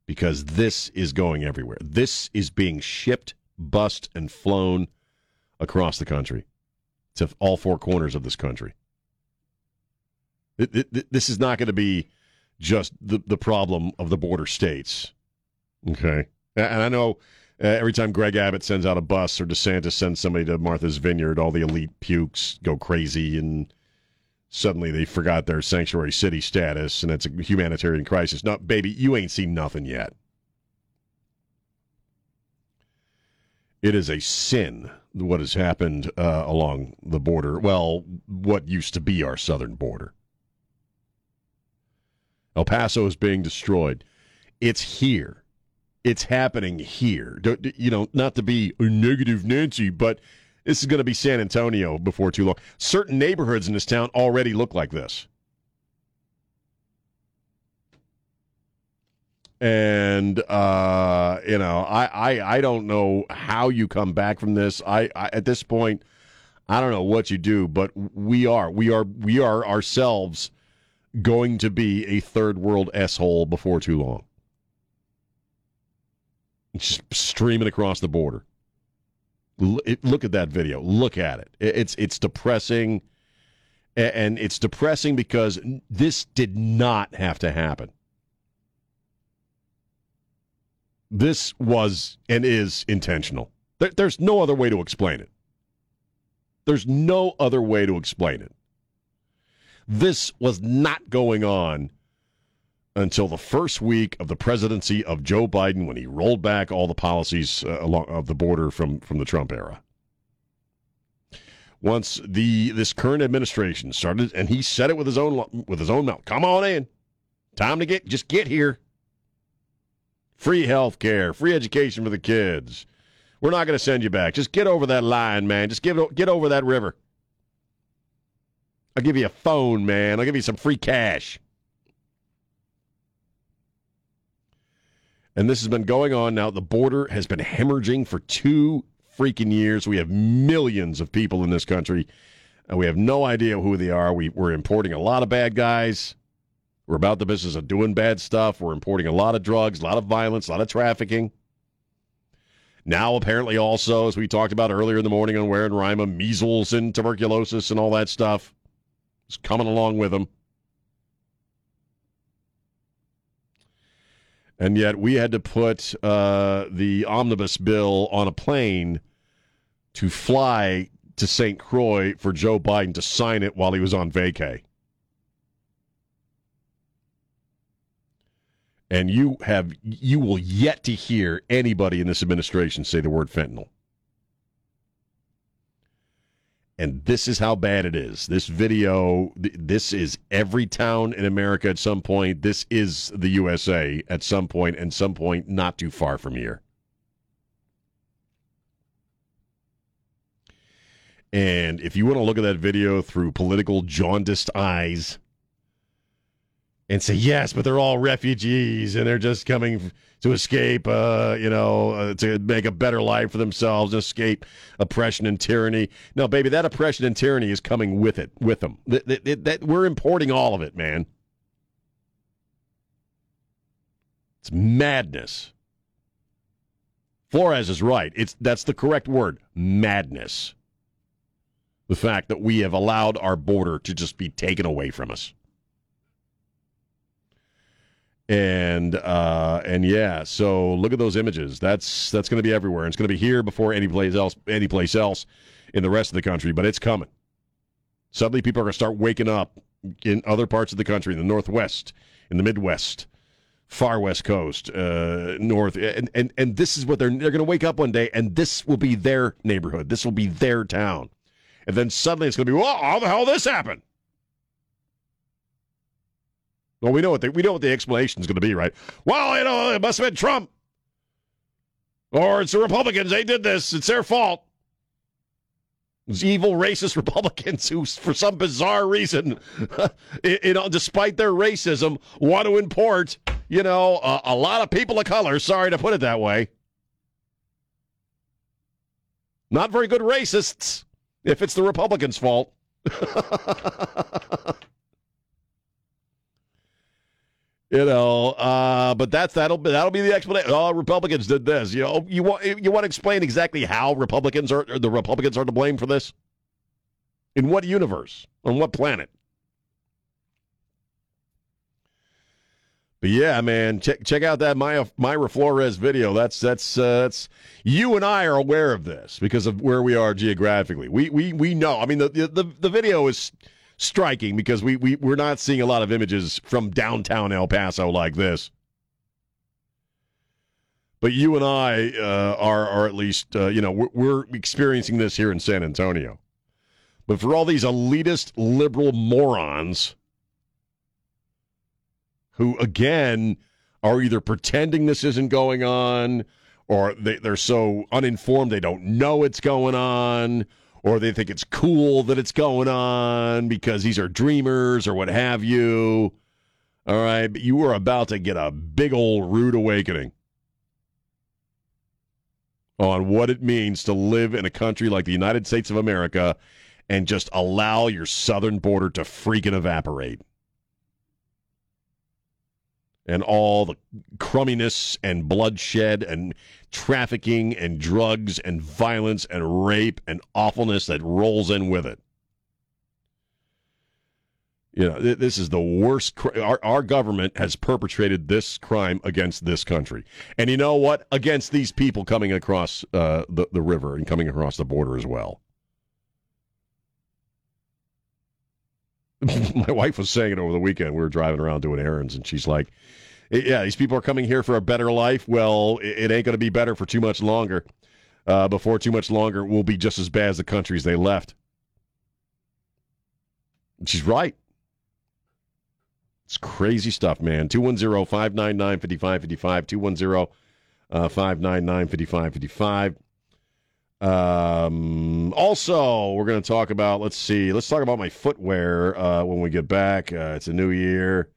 because this is going everywhere. This is being shipped, bussed, and flown across the country to all four corners of this country. This is not going to be just the, the problem of the border states. Okay. And I know uh, every time Greg Abbott sends out a bus or DeSantis sends somebody to Martha's Vineyard, all the elite pukes go crazy and suddenly they forgot their sanctuary city status and it's a humanitarian crisis. No, baby, you ain't seen nothing yet. It is a sin what has happened uh, along the border. Well, what used to be our southern border. El Paso is being destroyed. It's here. It's happening here. You know, not to be a negative Nancy, but this is going to be San Antonio before too long. Certain neighborhoods in this town already look like this. And uh, you know, I, I I don't know how you come back from this. I, I at this point, I don't know what you do, but we are we are we are ourselves going to be a third world s hole before too long. Just streaming across the border. Look at that video. Look at it. It- It's it's depressing, and it's depressing because this did not have to happen. This was and is intentional. There, there's no other way to explain it. There's no other way to explain it. This was not going on until the first week of the presidency of Joe Biden when he rolled back all the policies uh, along of the border from from the Trump era. Once the this current administration started, and he said it with his own with his own mouth, "Come on in, time to get just get here. Free health care, free education for the kids. We're not going to send you back. Just get over that line, man. Just get get over that river. I'll give you a phone, man. I'll give you some free cash." And this has been going on now. The border has been hemorrhaging for two freaking years. We have millions of people in this country, and we have no idea who they are. We, we're importing a lot of bad guys. We're about the business of doing bad stuff. We're importing a lot of drugs, a lot of violence, a lot of trafficking. Now, apparently, also, as we talked about earlier in the morning on Ware and Rima, measles and tuberculosis and all that stuff is coming along with them. And yet, we had to put uh, the omnibus bill on a plane to fly to St. Croix for Joe Biden to sign it while he was on vacay. And you have you will yet to hear anybody in this administration say the word fentanyl. And this is how bad it is. This video, th- this is every town in America at some point. This is the USA at some point, and some point not too far from here. And if you want to look at that video through political jaundiced eyes and say, yes, but they're all refugees and they're just coming to escape, uh, you know, uh, to make a better life for themselves, escape oppression and tyranny. No, baby, that oppression and tyranny is coming with it, with them. That, that, that, we're importing all of it, man. It's madness. Flores is right. It's that's the correct word, madness the fact that we have allowed our border to just be taken away from us. And uh, and yeah, so look at those images. That's that's going to be everywhere. And it's going to be here before any place else, any place else in the rest of the country. But it's coming. Suddenly, people are going to start waking up in other parts of the country, in the Northwest, in the Midwest, far West Coast, uh, North, and, and and this is what they're they're going to wake up one day, and this will be their neighborhood. This will be their town and then suddenly it's going to be, well, how the hell this happened? Well, we know what the, we know what the explanation is going to be, right? Well, you know, it must have been Trump, or it's the Republicans. They did this. It's their fault. It's evil, racist *laughs* Republicans who, for some bizarre reason, *laughs* you know, despite their racism, want to import, you know, a, a lot of people of color. Sorry to put it that way. Not very good racists if it's the Republicans' fault. *laughs* you know, uh, but that's that'll be that'll be the explanation. Oh, Republicans did this. You know, you want you want to explain exactly how Republicans are the Republicans are to blame for this? In what universe? On what planet? But yeah, man, check check out that Maya, Mayra Flores video. That's that's uh, that's you and I are aware of this because of where we are geographically. We we we know. I mean, the the the video is striking because we we we're not seeing a lot of images from downtown El Paso like this. But you and I uh, are are at least uh, you know we're, we're experiencing this here in San Antonio. But for all these elitist liberal morons who again are either pretending this isn't going on or they, they're so uninformed they don't know it's going on or they think it's cool that it's going on because these are dreamers or what have you. All right, but you are about to get a big old rude awakening on what it means to live in a country like the United States of America and just allow your southern border to freaking evaporate and all the crumminess and bloodshed and trafficking and drugs and violence and rape and awfulness that rolls in with it. You know, th- this is the worst. Cr- our, our government has perpetrated this crime against this country. And you know what? Against these people coming across uh, the, the river and coming across the border as well. *laughs* My wife was saying it over the weekend. We were driving around doing errands, and she's like, "Yeah, these people are coming here for a better life. Well, it, ain't going to be better for too much longer. Uh, before too much longer, will be just as bad as the countries they left." She's right. It's crazy stuff, man. 210 599 5555. 210 599 5555. Um, also, we're going to talk about, let's see, let's talk about my footwear uh, when we get back. Uh, it's a new year.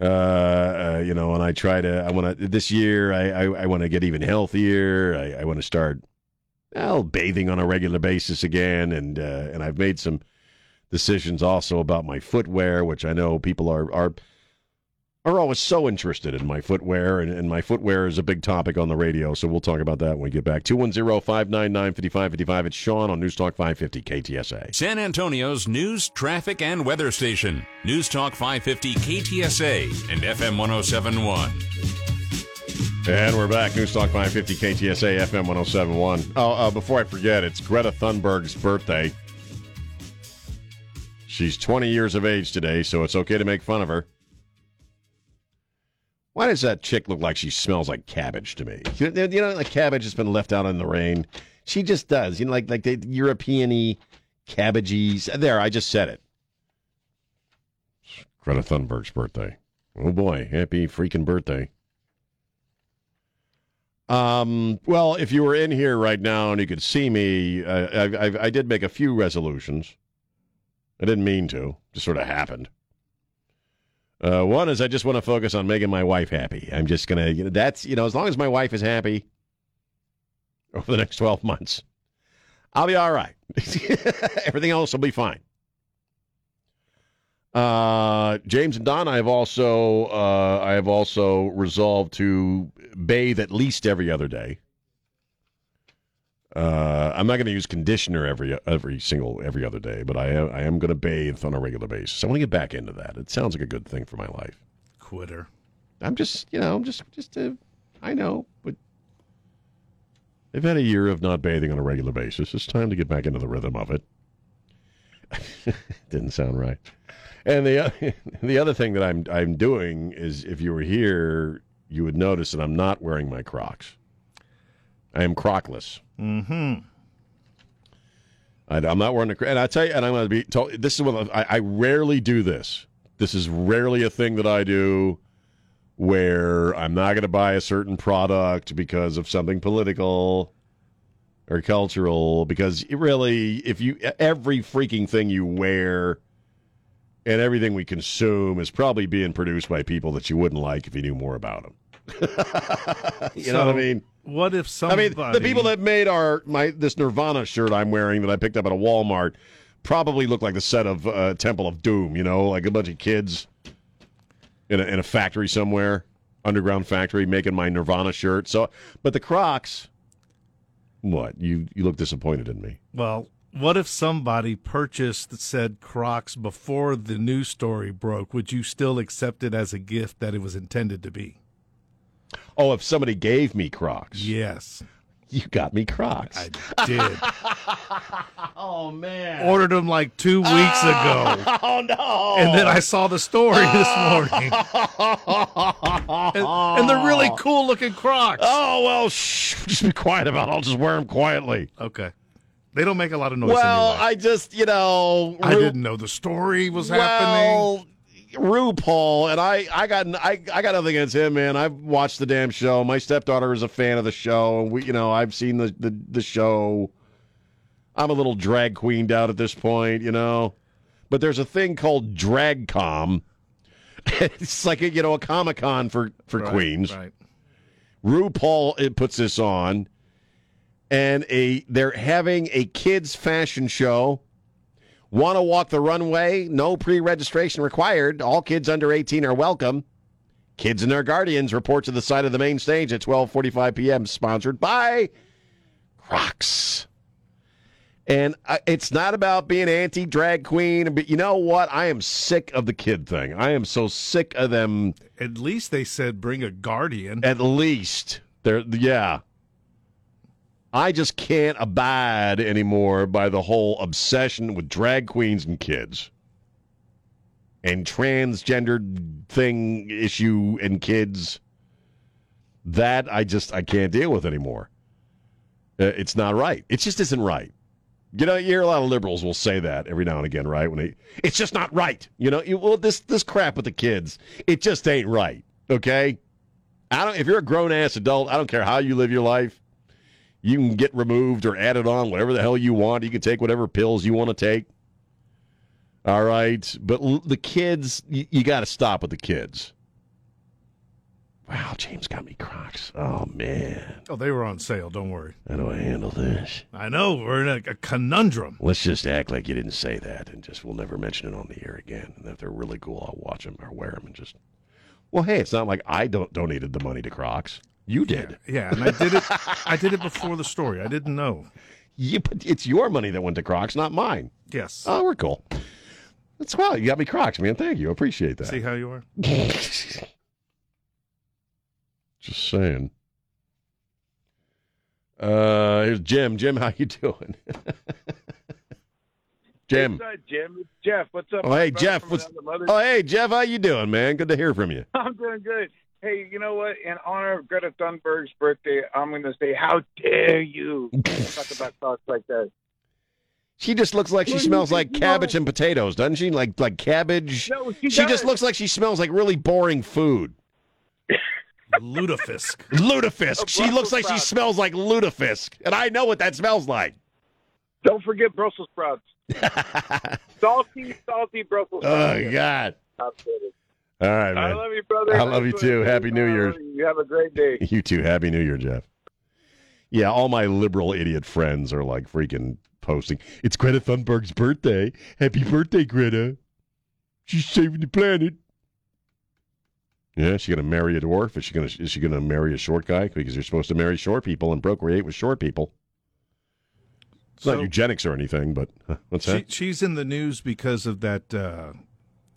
Uh, uh, you know, and I try to, I want to, this year, I, I, I want to get even healthier. I, I want to start, well, bathing on a regular basis again. And, uh, and I've made some decisions also about my footwear, which I know people are, are, are always so interested in my footwear, and, and my footwear is a big topic on the radio, so we'll talk about that when we get back. 210 599 5555. It's Sean on News Talk 550 KTSA. San Antonio's news, traffic, and weather station. News Talk 550 KTSA and FM 1071. And we're back. News Talk 550 KTSA FM 1071. Oh, uh, before I forget, it's Greta Thunberg's birthday. She's 20 years of age today, so it's okay to make fun of her. Why does that chick look like she smells like cabbage to me? You know, like cabbage has been left out in the rain. She just does. You know, like like the European-y, cabbagey. There, I just said it. Greta Thunberg's birthday. Oh boy, happy freaking birthday. Um, well, if you were in here right now and you could see me, uh, I, I, I did make a few resolutions. I didn't mean to, just sort of happened. Uh, one is I just want to focus on making my wife happy. I'm just gonna, you know, that's you know, as long as my wife is happy *laughs* over the next twelve months, I'll be all right. *laughs* Everything else will be fine. Uh, James and Don, I have also uh, I have also resolved to bathe at least every other day. Uh, I'm not going to use conditioner every every single every other day, but I am I am going to bathe on a regular basis. I want to get back into that. It sounds like a good thing for my life. Quitter. I'm just you know I'm just just uh, I know, but I've had a year of not bathing on a regular basis. It's time to get back into the rhythm of it. *laughs* Didn't sound right. And the *laughs* the other thing that I'm I'm doing is, if you were here, you would notice that I'm not wearing my Crocs. I am crockless. Mm-hmm. I, I'm not wearing the. And I tell you, and I'm going to be told. This is what I, I rarely do. This. This is rarely a thing that I do, where I'm not going to buy a certain product because of something political or cultural. Because really, if you every freaking thing you wear and everything we consume is probably being produced by people that you wouldn't like if you knew more about them. *laughs* you know what I mean? What if somebody? I mean, the people that made our my this Nirvana shirt I'm wearing that I picked up at a Walmart probably look like the set of uh, Temple of Doom. You know, like a bunch of kids in a, in a factory somewhere, underground factory, making my Nirvana shirt. So, but the Crocs, what you you look disappointed in me? Well, what if somebody purchased said Crocs before the news story broke? Would you still accept it as a gift that it was intended to be? Oh, if somebody gave me Crocs, Yes, you got me Crocs. I did. *laughs* oh man! Ordered them like two weeks oh, ago, *laughs* Oh no! and then I saw the story this *laughs* morning, and, and they're really cool looking Crocs. Oh well, shh, just be quiet about. it. I'll just wear them quietly. Okay, they don't make a lot of noise. Well, anyway. I just you know I didn't know the story was happening. RuPaul and I, I got I, I got nothing against him, man. I've watched the damn show. My stepdaughter is a fan of the show, and we, you know, I've seen the the, the show. I'm a little drag queened out at this point, you know. But there's a thing called DragCon. *laughs* it's like a, you know a Comic Con for for Right, queens. right? RuPaul it puts this on, and a they're having a kids fashion show. Want to walk the runway? No pre-registration required. All kids under 18 are welcome. Kids and their guardians report to the side of the main stage at 12:45 p.m. Sponsored by Crocs. And uh, it's not about being anti drag queen, but you know what? I am sick of the kid thing. I am so sick of them At least they said bring a guardian. at least there yeah i just can't abide anymore by the whole obsession with drag queens and kids and transgendered thing issue and kids that i just i can't deal with anymore Uh, it's not right it just isn't right you know, you hear a lot of liberals will say that every now and again, right? When they, it's just not right. You know, you, well, this this crap with the kids, it just ain't right. Okay, I don't. If you're a grown ass adult, I don't care how you live your life. You can get removed or added on whatever the hell you want. You can take whatever pills you want to take. All right, but l- the kids, you, you got to stop with the kids. Wow, James got me Crocs. Oh man, Oh, they were on sale. Don't worry. how do I handle this? I know we're in a, a conundrum. Let's just act like you didn't say that, and just we'll never mention it on the air again. And if they're really cool, I'll watch them or wear them and just Well, hey, it's not like I don't donated the money to Crocs. You did. Yeah, and I did it. I did it before the story. I didn't know. You, but it's your money that went to Crocs, not mine. Yes. Oh, we're cool. That's well. You got me Crocs, man. Thank you. I appreciate that. See how you are. *laughs* Just saying. Uh, here's Jim. Jim, how you doing? *laughs* Jim. What's up, Jim? It's Jeff. What's up? Oh, hey, Jeff. What's, another oh, hey, Jeff. How you doing, man? Good to hear from you. I'm doing good. Hey, you know what? In honor of Greta Thunberg's birthday, I'm going to say, how dare you talk about thoughts like that? She just looks like she smells like cabbage and potatoes, doesn't she? Like like cabbage. No, she just does. looks like she smells like really boring food. Lutefisk. Lutefisk. *laughs* She looks like she smells like lutefisk, and I know what that smells like. Don't forget Brussels sprouts. *laughs* salty, salty Brussels oh, sprouts. Oh God. Absolutely. All right, man. I love you, brother. I love you too. Happy New Year. You have a great day. *laughs* You too. Happy New Year, Jeff. Yeah, all my liberal idiot friends are like freaking posting. It's Greta Thunberg's birthday. Happy birthday, Greta. She's saving the planet. Yeah, she gonna marry a dwarf? Is she gonna is she gonna marry a short guy? Because you're supposed to marry short people and procreate with short people. It's not eugenics or anything, but huh, what's She, that? she's in the news because of that uh,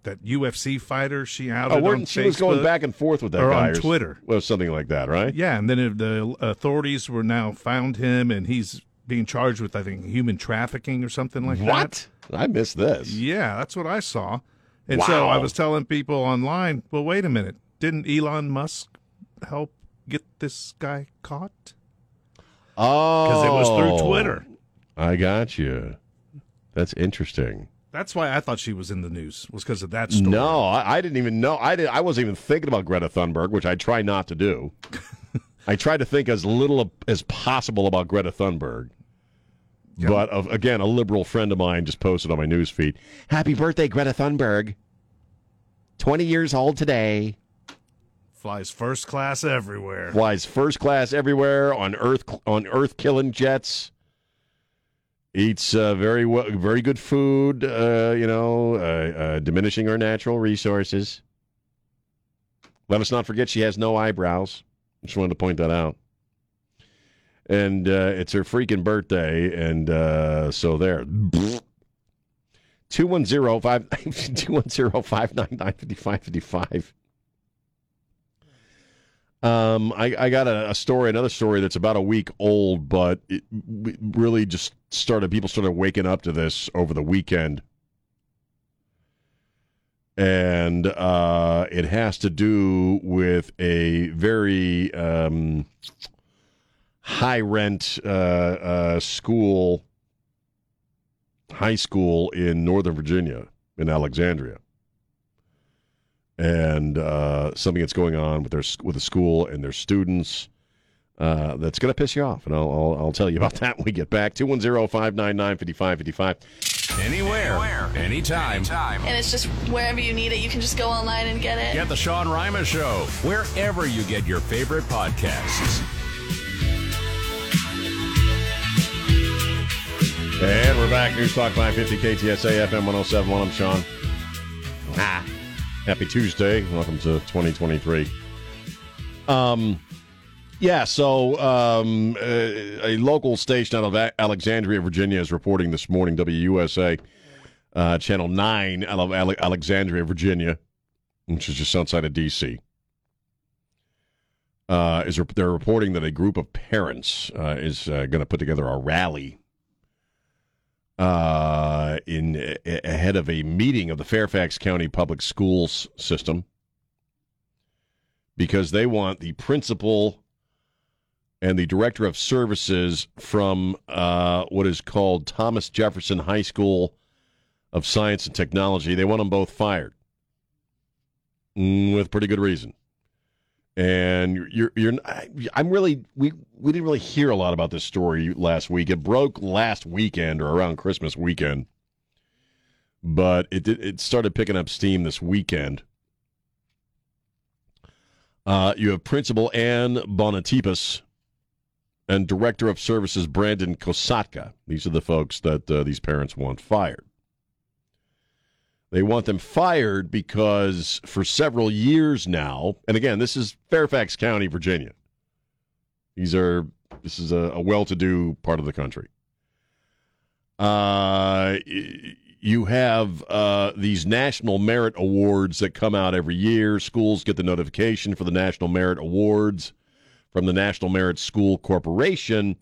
that UFC fighter she Oh, outed on weren't- she was going back and forth with that or guy on Twitter. Well, something like that, right? Yeah, and then the authorities were now found him, and he's being charged with I think human trafficking or something like that. What? I missed this. Yeah, that's what I saw. And so I was telling people online, well, wait a minute. Didn't Elon Musk help get this guy caught? Oh, Because it was through Twitter. I got you. That's interesting. That's why I thought she was in the news, was because of that story. No, I, I didn't even know. I did. I wasn't even thinking about Greta Thunberg, which I try not to do. *laughs* I try to think as little as possible about Greta Thunberg. But of, again, a liberal friend of mine just posted on my news feed. Happy birthday, Greta Thunberg. Twenty years old today. Flies first class everywhere. Flies first class everywhere on Earth on Earth killing jets. Eats uh, very well, very good food. Uh, you know, uh, uh, diminishing our natural resources. Let us not forget she has no eyebrows. Just wanted to point that out. And uh, it's her freaking birthday, and uh, so there. *laughs* 210 599 *laughs* 5555. Um, I, I got a, a story, another story that's about a week old, but it really just started. People started waking up to this over the weekend, and uh, it has to do with a very um, high rent uh, uh, school, high school in Northern Virginia, in Alexandria and uh, something that's going on with their with the school and their students uh, that's going to piss you off, and I'll, I'll I'll tell you about *laughs* that when we get back. 210-599-5555. Anywhere, anytime. And it's just wherever you need it, you can just go online and get it. Get the Sean Rima Show wherever you get your favorite podcasts. And we're back. News Talk 550 KTSA FM 1071. I'm Sean. Ah, happy Tuesday. Welcome to 2023. Um, yeah, so um, a local station out of Alexandria, Virginia is reporting this morning, WUSA, uh, Channel 9 out of Ale- Alexandria, Virginia, which is just outside of D.C. Uh, is rep- they're reporting that a group of parents uh, is uh, going to put together a rally uh, in ahead of a meeting of the Fairfax County Public Schools system because they want the principal and the director of services from uh, what is called Thomas Jefferson High School of Science and Technology. They want them both fired Mm, with pretty good reason. And you're, you're I'm really, we, we didn't really hear a lot about this story last week. It broke last weekend or around Christmas weekend, but it did, it started picking up steam this weekend. Uh, you have Principal Ann Bonatipus and Director of Services Brandon Kosatka. These are the folks that uh, these parents want fired. They want them fired because for several years now, and again, this is Fairfax County, Virginia. These are this is a, a well-to-do part of the country. Uh, you have uh, these national merit awards that come out every year. Schools get the notification for the national merit awards from the National Merit School Corporation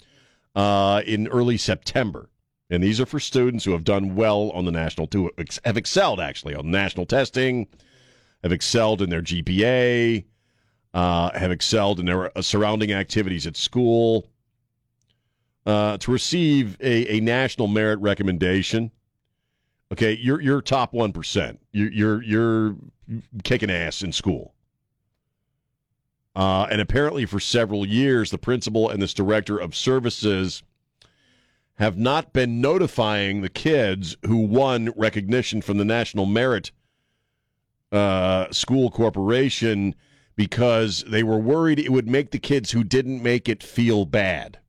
uh, in early September. And these are for students who have done well on the national, to have excelled actually on national testing, have excelled in their GPA, uh, have excelled in their uh, surrounding activities at school. Uh, to receive a, a national merit recommendation, okay, you're you're top one percent. You're you're you're kicking ass in school. Uh, and apparently, for several years, the principal and this director of services have not been notifying the kids who won recognition from the National Merit uh, School Corporation because they were worried it would make the kids who didn't make it feel bad.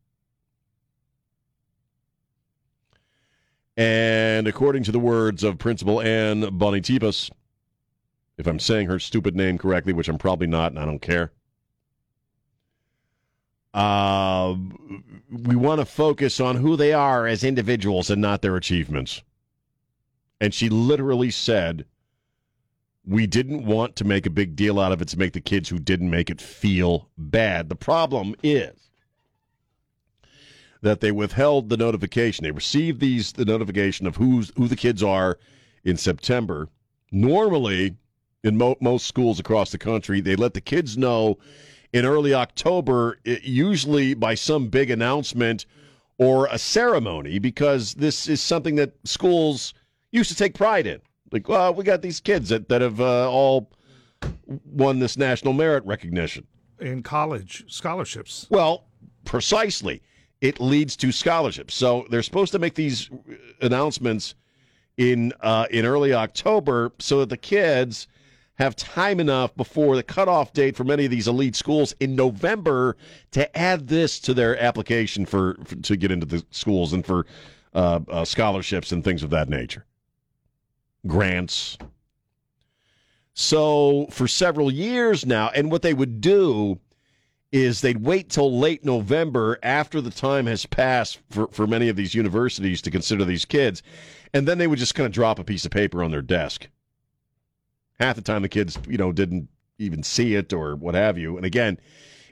And according to the words of Principal Ann Bonitipas, if I'm saying her stupid name correctly, which I'm probably not, and I don't care, uh, we want to focus on who they are as individuals and not their achievements. And she literally said, we didn't want to make a big deal out of it to make the kids who didn't make it feel bad. The problem is that they withheld the notification. They received these the notification of who's who the kids are in September. Normally, in mo- most schools across the country, they let the kids know in early October, i- usually by some big announcement or a ceremony, because this is something that schools used to take pride in. Like, well, we got these kids that, that have uh, all won this national merit recognition. In college scholarships. Well, precisely. It leads to scholarships. So they're supposed to make these announcements in uh, in early October so that the kids have time enough before the cutoff date for many of these elite schools in November to add this to their application for, for to get into the schools and for uh, uh, scholarships and things of that nature, grants. So for several years now, and what they would do is they'd wait till late November after the time has passed for, for many of these universities to consider these kids, and then they would just kind of drop a piece of paper on their desk. Half the time the kids, you know, didn't even see it or what have you. And again,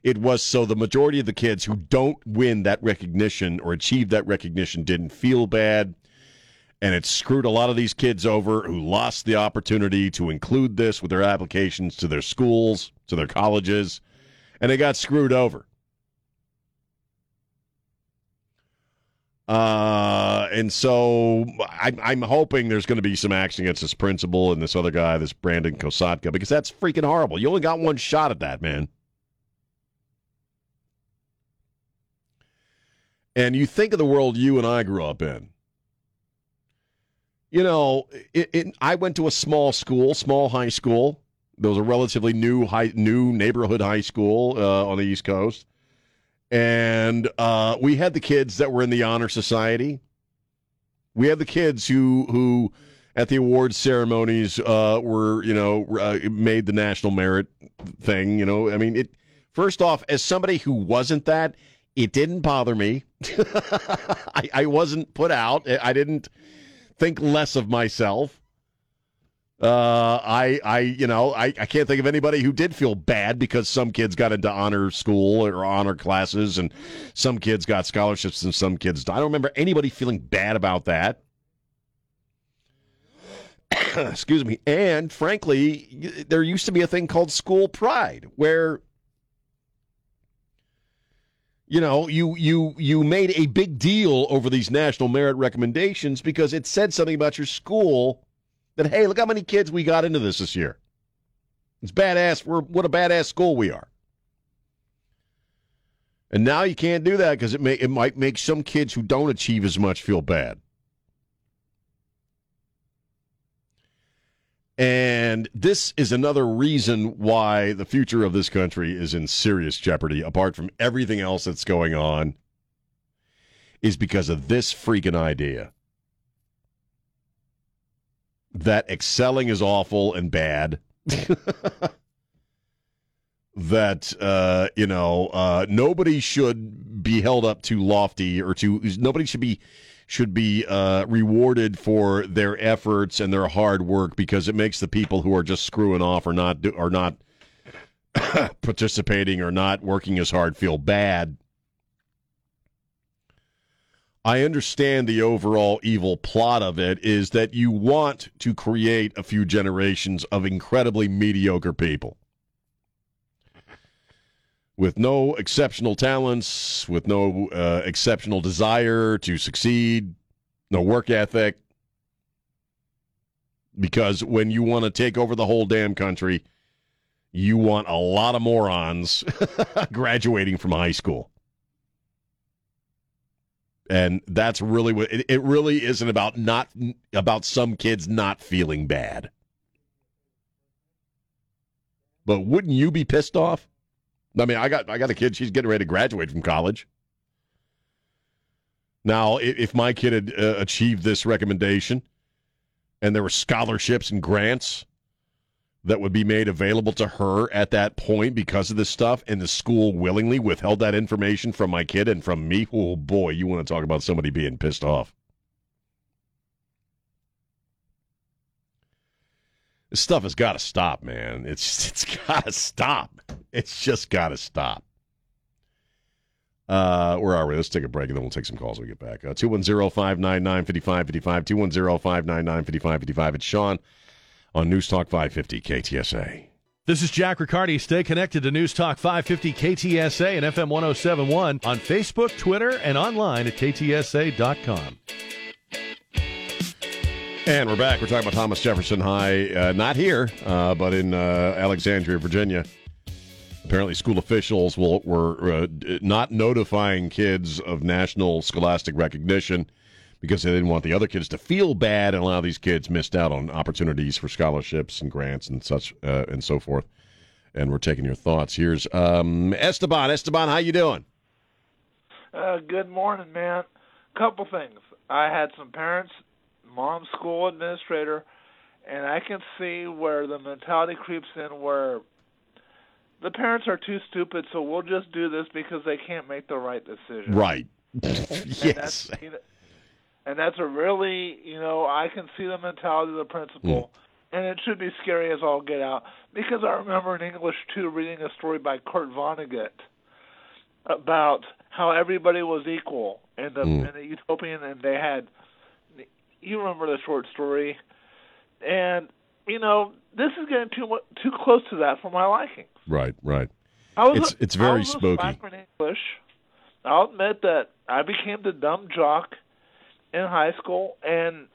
it was so the majority of the kids who don't win that recognition or achieve that recognition didn't feel bad. And it screwed a lot of these kids over who lost the opportunity to include this with their applications to their schools, to their colleges, and they got screwed over. Uh, and so I, I'm hoping there's going to be some action against this principal and this other guy, this Brandon Kosatka, because that's freaking horrible. You only got one shot at that, man. And you think of the world you and I grew up in. You know, it, it, I went to a small school, small high school. There was a relatively new high, new neighborhood high school uh, on the East Coast, and uh, we had the kids that were in the honor society. We had the kids who who at the awards ceremonies uh, were you know uh, made the national merit thing. You know, I mean, it. First off, as somebody who wasn't that, it didn't bother me. *laughs* I, I wasn't put out. I didn't think less of myself. Uh, I, I, you know, I, I can't think of anybody who did feel bad because some kids got into honor school or honor classes, and some kids got scholarships and some kids. I don't remember anybody feeling bad about that. *coughs* Excuse me. And frankly, there used to be a thing called school pride, where you know you you you made a big deal over these national merit recommendations because it said something about your school that hey look how many kids we got into this this year. It's badass. We're what a badass school we are. And now you can't do that because it may it might make some kids who don't achieve as much feel bad And this is another reason why the future of this country is in serious jeopardy, apart from everything else that's going on, is because of this freaking idea. that excelling is awful and bad. *laughs* that uh, you know uh, nobody should be held up too lofty or too nobody should be should be uh, rewarded for their efforts and their hard work because it makes the people who are just screwing off or not or not *coughs* participating or not working as hard feel bad. I understand the overall evil plot of it is that you want to create a few generations of incredibly mediocre people with no exceptional talents, with no uh, exceptional desire to succeed, no work ethic. Because when you want to take over the whole damn country, you want a lot of morons *laughs* graduating from high school. And that's really what it, it really isn't about not about some kids not feeling bad. But wouldn't you be pissed off? I mean, I got I got a kid. She's getting ready to graduate from college. Now, if my kid had uh, achieved this recommendation, and there were scholarships and grants that would be made available to her at that point because of this stuff, and the school willingly withheld that information from my kid and from me, oh boy, you want to talk about somebody being pissed off. This stuff has got to stop, man. It's *laughs* it's got to stop. It's just got to stop. Uh, where are we? Let's take a break and then we'll take some calls when we get back. Uh, 210 599 5555. 210 599 5555. It's Sean on News Talk 550 KTSA. This is Jack Riccardi. Stay connected to News Talk 550 KTSA and FM 1071 on Facebook, Twitter, and online at ktsa.com. And we're back. We're talking about Thomas Jefferson High, uh, not here, uh, but in uh, Alexandria, Virginia. Apparently, school officials will, were uh, not notifying kids of national scholastic recognition because they didn't want the other kids to feel bad and allow these kids missed out on opportunities for scholarships and grants and such uh, and so forth. And we're taking your thoughts. Here's um, Esteban. Esteban, how you doing? Uh, good morning, man. Couple things. I had some parents, mom, school administrator, and I can see where the mentality creeps in where the parents are too stupid, so we'll just do this because they can't make the right decision. Right. *laughs* And *laughs* yes. that's, you know, and that's a really, you know, I can see the mentality of the principal, and it should be scary as all get out. Because I remember in English too reading a story by Kurt Vonnegut about how everybody was equal in the Mm. in the utopian, and they had. You remember the short story, and you know this is getting too too close to that for my liking. Right, right. I was It's a- it's I very was a spooky. in English. I'll admit that I became the dumb jock in high school, and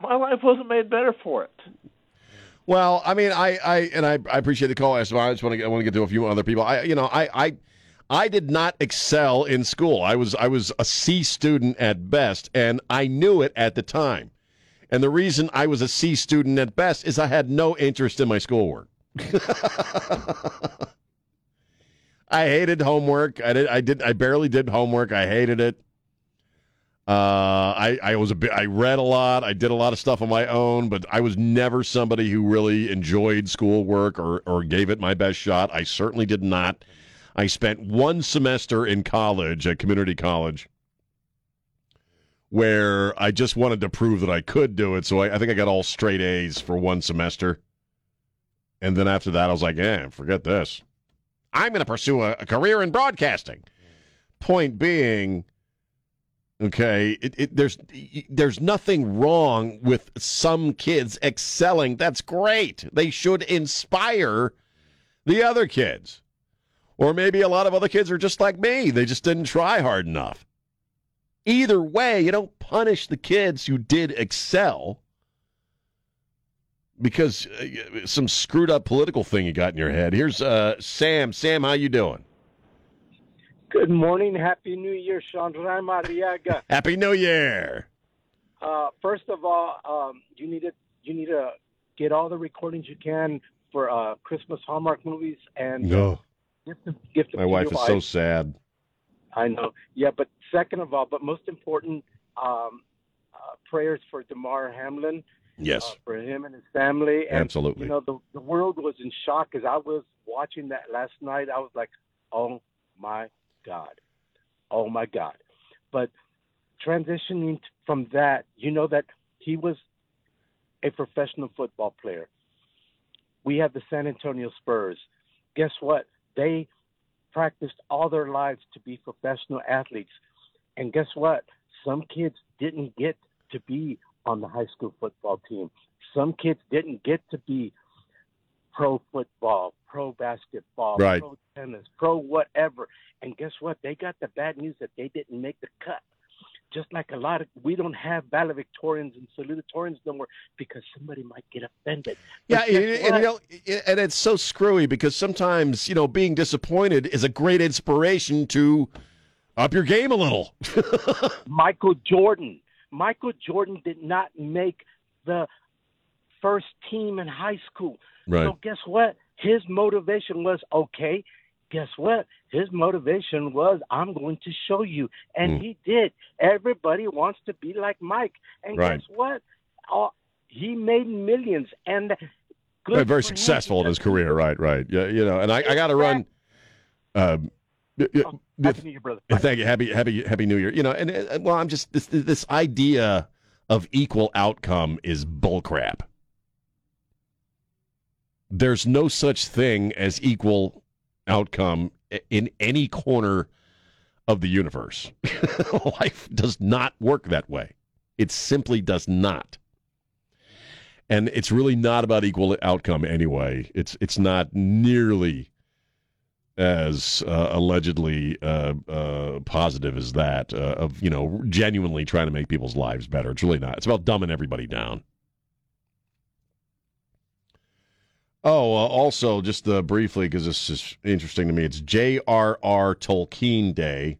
my life wasn't made better for it. Well, I mean, I, I and I, I appreciate the call, Esteban. I just want to get, I want to get to a few other people. I, you know, I, I, I did not excel in school. I was, I was a C student at best, and I knew it at the time. And the reason I was a C student at best is I had no interest in my schoolwork. *laughs* I hated homework. I did. I did. I barely did homework. I hated it. Uh, I I was a bit. I read a lot. I did a lot of stuff on my own, but I was never somebody who really enjoyed schoolwork or or gave it my best shot. I certainly did not. I spent one semester in college at community college where I just wanted to prove that I could do it. So I, I think I got all straight A's for one semester. And then after that, I was like, eh, forget this. I'm going to pursue a, a career in broadcasting. Point being, okay, it, it, there's there's nothing wrong with some kids excelling. That's great. They should inspire the other kids. Or maybe a lot of other kids are just like me. They just didn't try hard enough. Either way, you don't punish the kids who did excel because uh, some screwed up political thing you got in your head. Here's uh, Sam. Sam, how you doing? Good morning. Happy New Year, Chandra Mariaga. *laughs* Happy New Year. Uh, first of all, um, you need to you need to get all the recordings you can for uh, Christmas Hallmark movies and No. Gift them, gift My to wife is so sad. I know. Yeah, but second of all, but most important, um, uh, prayers for Damar Hamlin. Yes. uh, for him and his family. And, Absolutely. You know, the the world was in shock as I was watching that last night. I was like, "Oh my God, oh my God!" But transitioning t- from that, you know that he was a professional football player. We have the San Antonio Spurs. Guess what? They practiced all their lives to be professional athletes. And guess what? Some kids didn't get to be on the high school football team. Some kids didn't get to be pro football, pro basketball, Right. pro tennis, pro whatever. And guess what? They got the bad news that they didn't make the cut. Just like a lot of, we don't have valedictorians and salutatorians no more because somebody might get offended. Yeah, and, and, you know, and it's so screwy because sometimes you know being disappointed is a great inspiration to up your game a little. *laughs* Michael Jordan. Michael Jordan did not make the first team in high school. Right. So guess what? His motivation was okay. Guess what? His motivation was I'm going to show you, and Hmm. he did. Everybody wants to be like Mike, and Right. guess what? Uh, he made millions, and good Very, for him successful in his career, right? Right. Yeah, you know, and I, I got to run. Um, Oh, Happy New Year, brother. And Thank you. Happy Happy Happy New Year. You know, and uh, well, I'm just this this idea of equal outcome is bullcrap. There's no such thing as equal outcome in any corner of the universe. *laughs* Life does not work that way. It simply does not. And it's really not about equal outcome anyway. It's it's not nearly as uh, allegedly uh, uh, positive as that uh, of you know genuinely trying to make people's lives better. It's really not. It's about dumbing everybody down. Oh, uh, also just uh, briefly because this is interesting to me. It's J.R.R. Tolkien Day,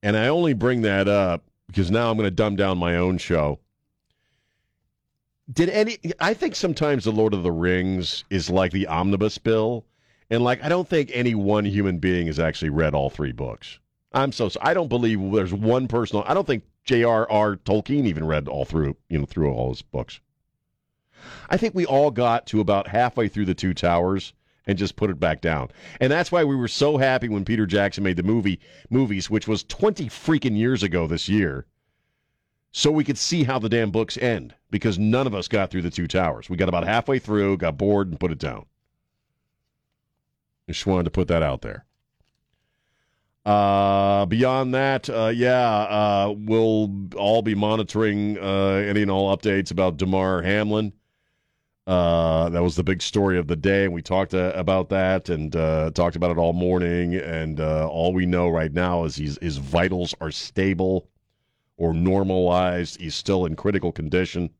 and I only bring that up because now I'm going to dumb down my own show. Did any? I think sometimes the Lord of the Rings is like the omnibus bill, and like I don't think any one human being has actually read all three books. I'm so I don't believe there's one person. I don't think J.R.R. Tolkien even read all through you know through all his books. I think we all got to about halfway through the Two Towers and just put it back down. And that's why we were so happy when Peter Jackson made the movie movies, which was 20 freaking years ago this year. So we could see how the damn books end because none of us got through the Two Towers. We got about halfway through, got bored, and put it down. Just wanted to put that out there. Uh, beyond that, uh, yeah, uh, we'll all be monitoring uh, any and all updates about Damar Hamlin. Uh, that was the big story of the day, and we talked uh, about that and uh, talked about it all morning. And uh, all we know right now is he's, his vitals are stable or normalized. He's still in critical condition.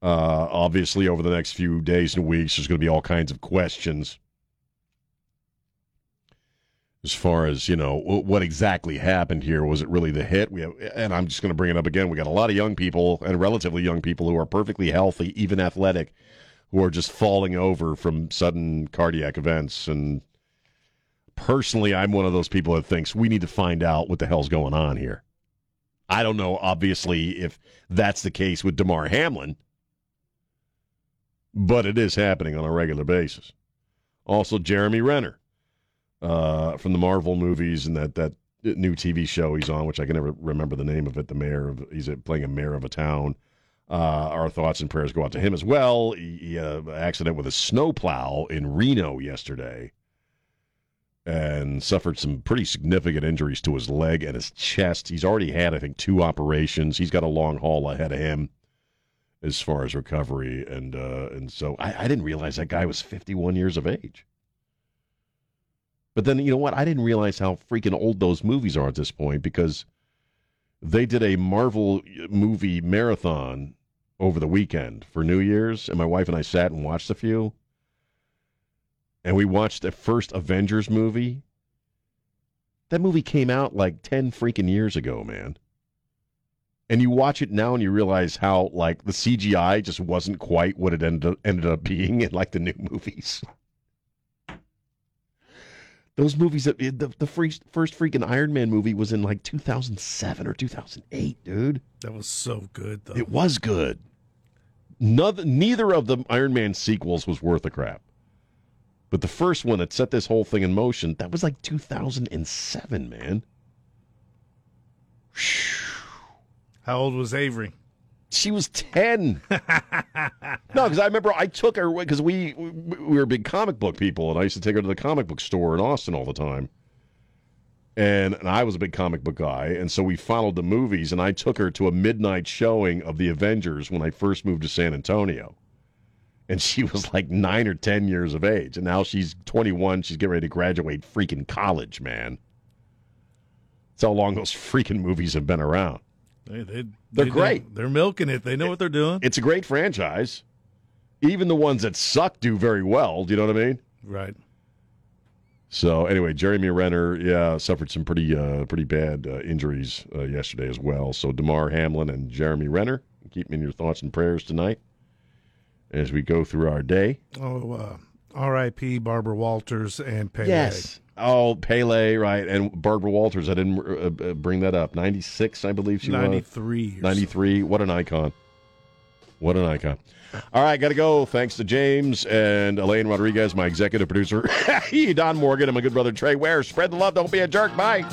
Uh, obviously, over the next few days and weeks, there's going to be all kinds of questions as far as you know what exactly happened here. Was it really the hit? We have, and I'm just going to bring it up again. We got a lot of young people and relatively young people who are perfectly healthy, even athletic, who are just falling over from sudden cardiac events. And personally, I'm one of those people that thinks we need to find out what the hell's going on here. I don't know, obviously, if that's the case with Damar Hamlin, but it is happening on a regular basis. Also, Jeremy Renner uh, from the Marvel movies and that that new TV show he's on, which I can never remember the name of it. The mayor of he's playing a mayor of a town. Uh, our thoughts and prayers go out to him as well. He, he had an accident with a snowplow in Reno yesterday and suffered some pretty significant injuries to his leg and his chest. He's already had, I think, two operations. He's got a long haul ahead of him as far as recovery, and uh, and so I, I didn't realize that guy was 51 years of age. But then you know what? I didn't realize how freaking old those movies are at this point because they did a Marvel uh, movie marathon over the weekend for New Year's, and my wife and I sat and watched a few. And we watched the first Avengers movie. That movie came out like 10 freaking years ago, man. And you watch it now and you realize how like the CGI just wasn't quite what it ended ended up being in like the new *laughs* movies. Those movies, that the the free, first freaking Iron Man movie was in like 2007 or 2008, dude. That was so good, though. It was good. Neither, neither of the Iron Man sequels was worth a crap. But the first one that set this whole thing in motion, that was like 2007, man. How old was Avery? She was 10. *laughs* no, because I remember I took her because we we were big comic book people, and I used to take her to the comic book store in Austin all the time. And, and I was a big comic book guy, and so we followed the movies, and I took her to a midnight showing of the Avengers when I first moved to San Antonio. And she *laughs* was like nine or 10 years of age, and now she's 21. She's getting ready to graduate freaking college, man. That's how long those freaking movies have been around. They, they, They're they great. do- They're milking it. They know what they're doing. It's a great franchise. Even the ones that suck do very well. Do you know what I mean? Right. So anyway, Jeremy Renner, yeah, suffered some pretty uh, pretty bad uh, injuries uh, yesterday as well. So Damar Hamlin and Jeremy Renner, keep them in your thoughts and prayers tonight as we go through our day. Oh, uh, R.I.P. Barbara Walters and Pele. Yes. Oh, Pele, right, and Barbara Walters. I didn't uh, uh, bring that up. Ninety six, I believe she 93 was. or Ninety three. What an icon. What an icon. All right, got to go. Thanks to James and Elaine Rodriguez, my executive producer. *laughs* Don Morgan and my good brother Trey Ware. Spread the love. Don't be a jerk. Bye.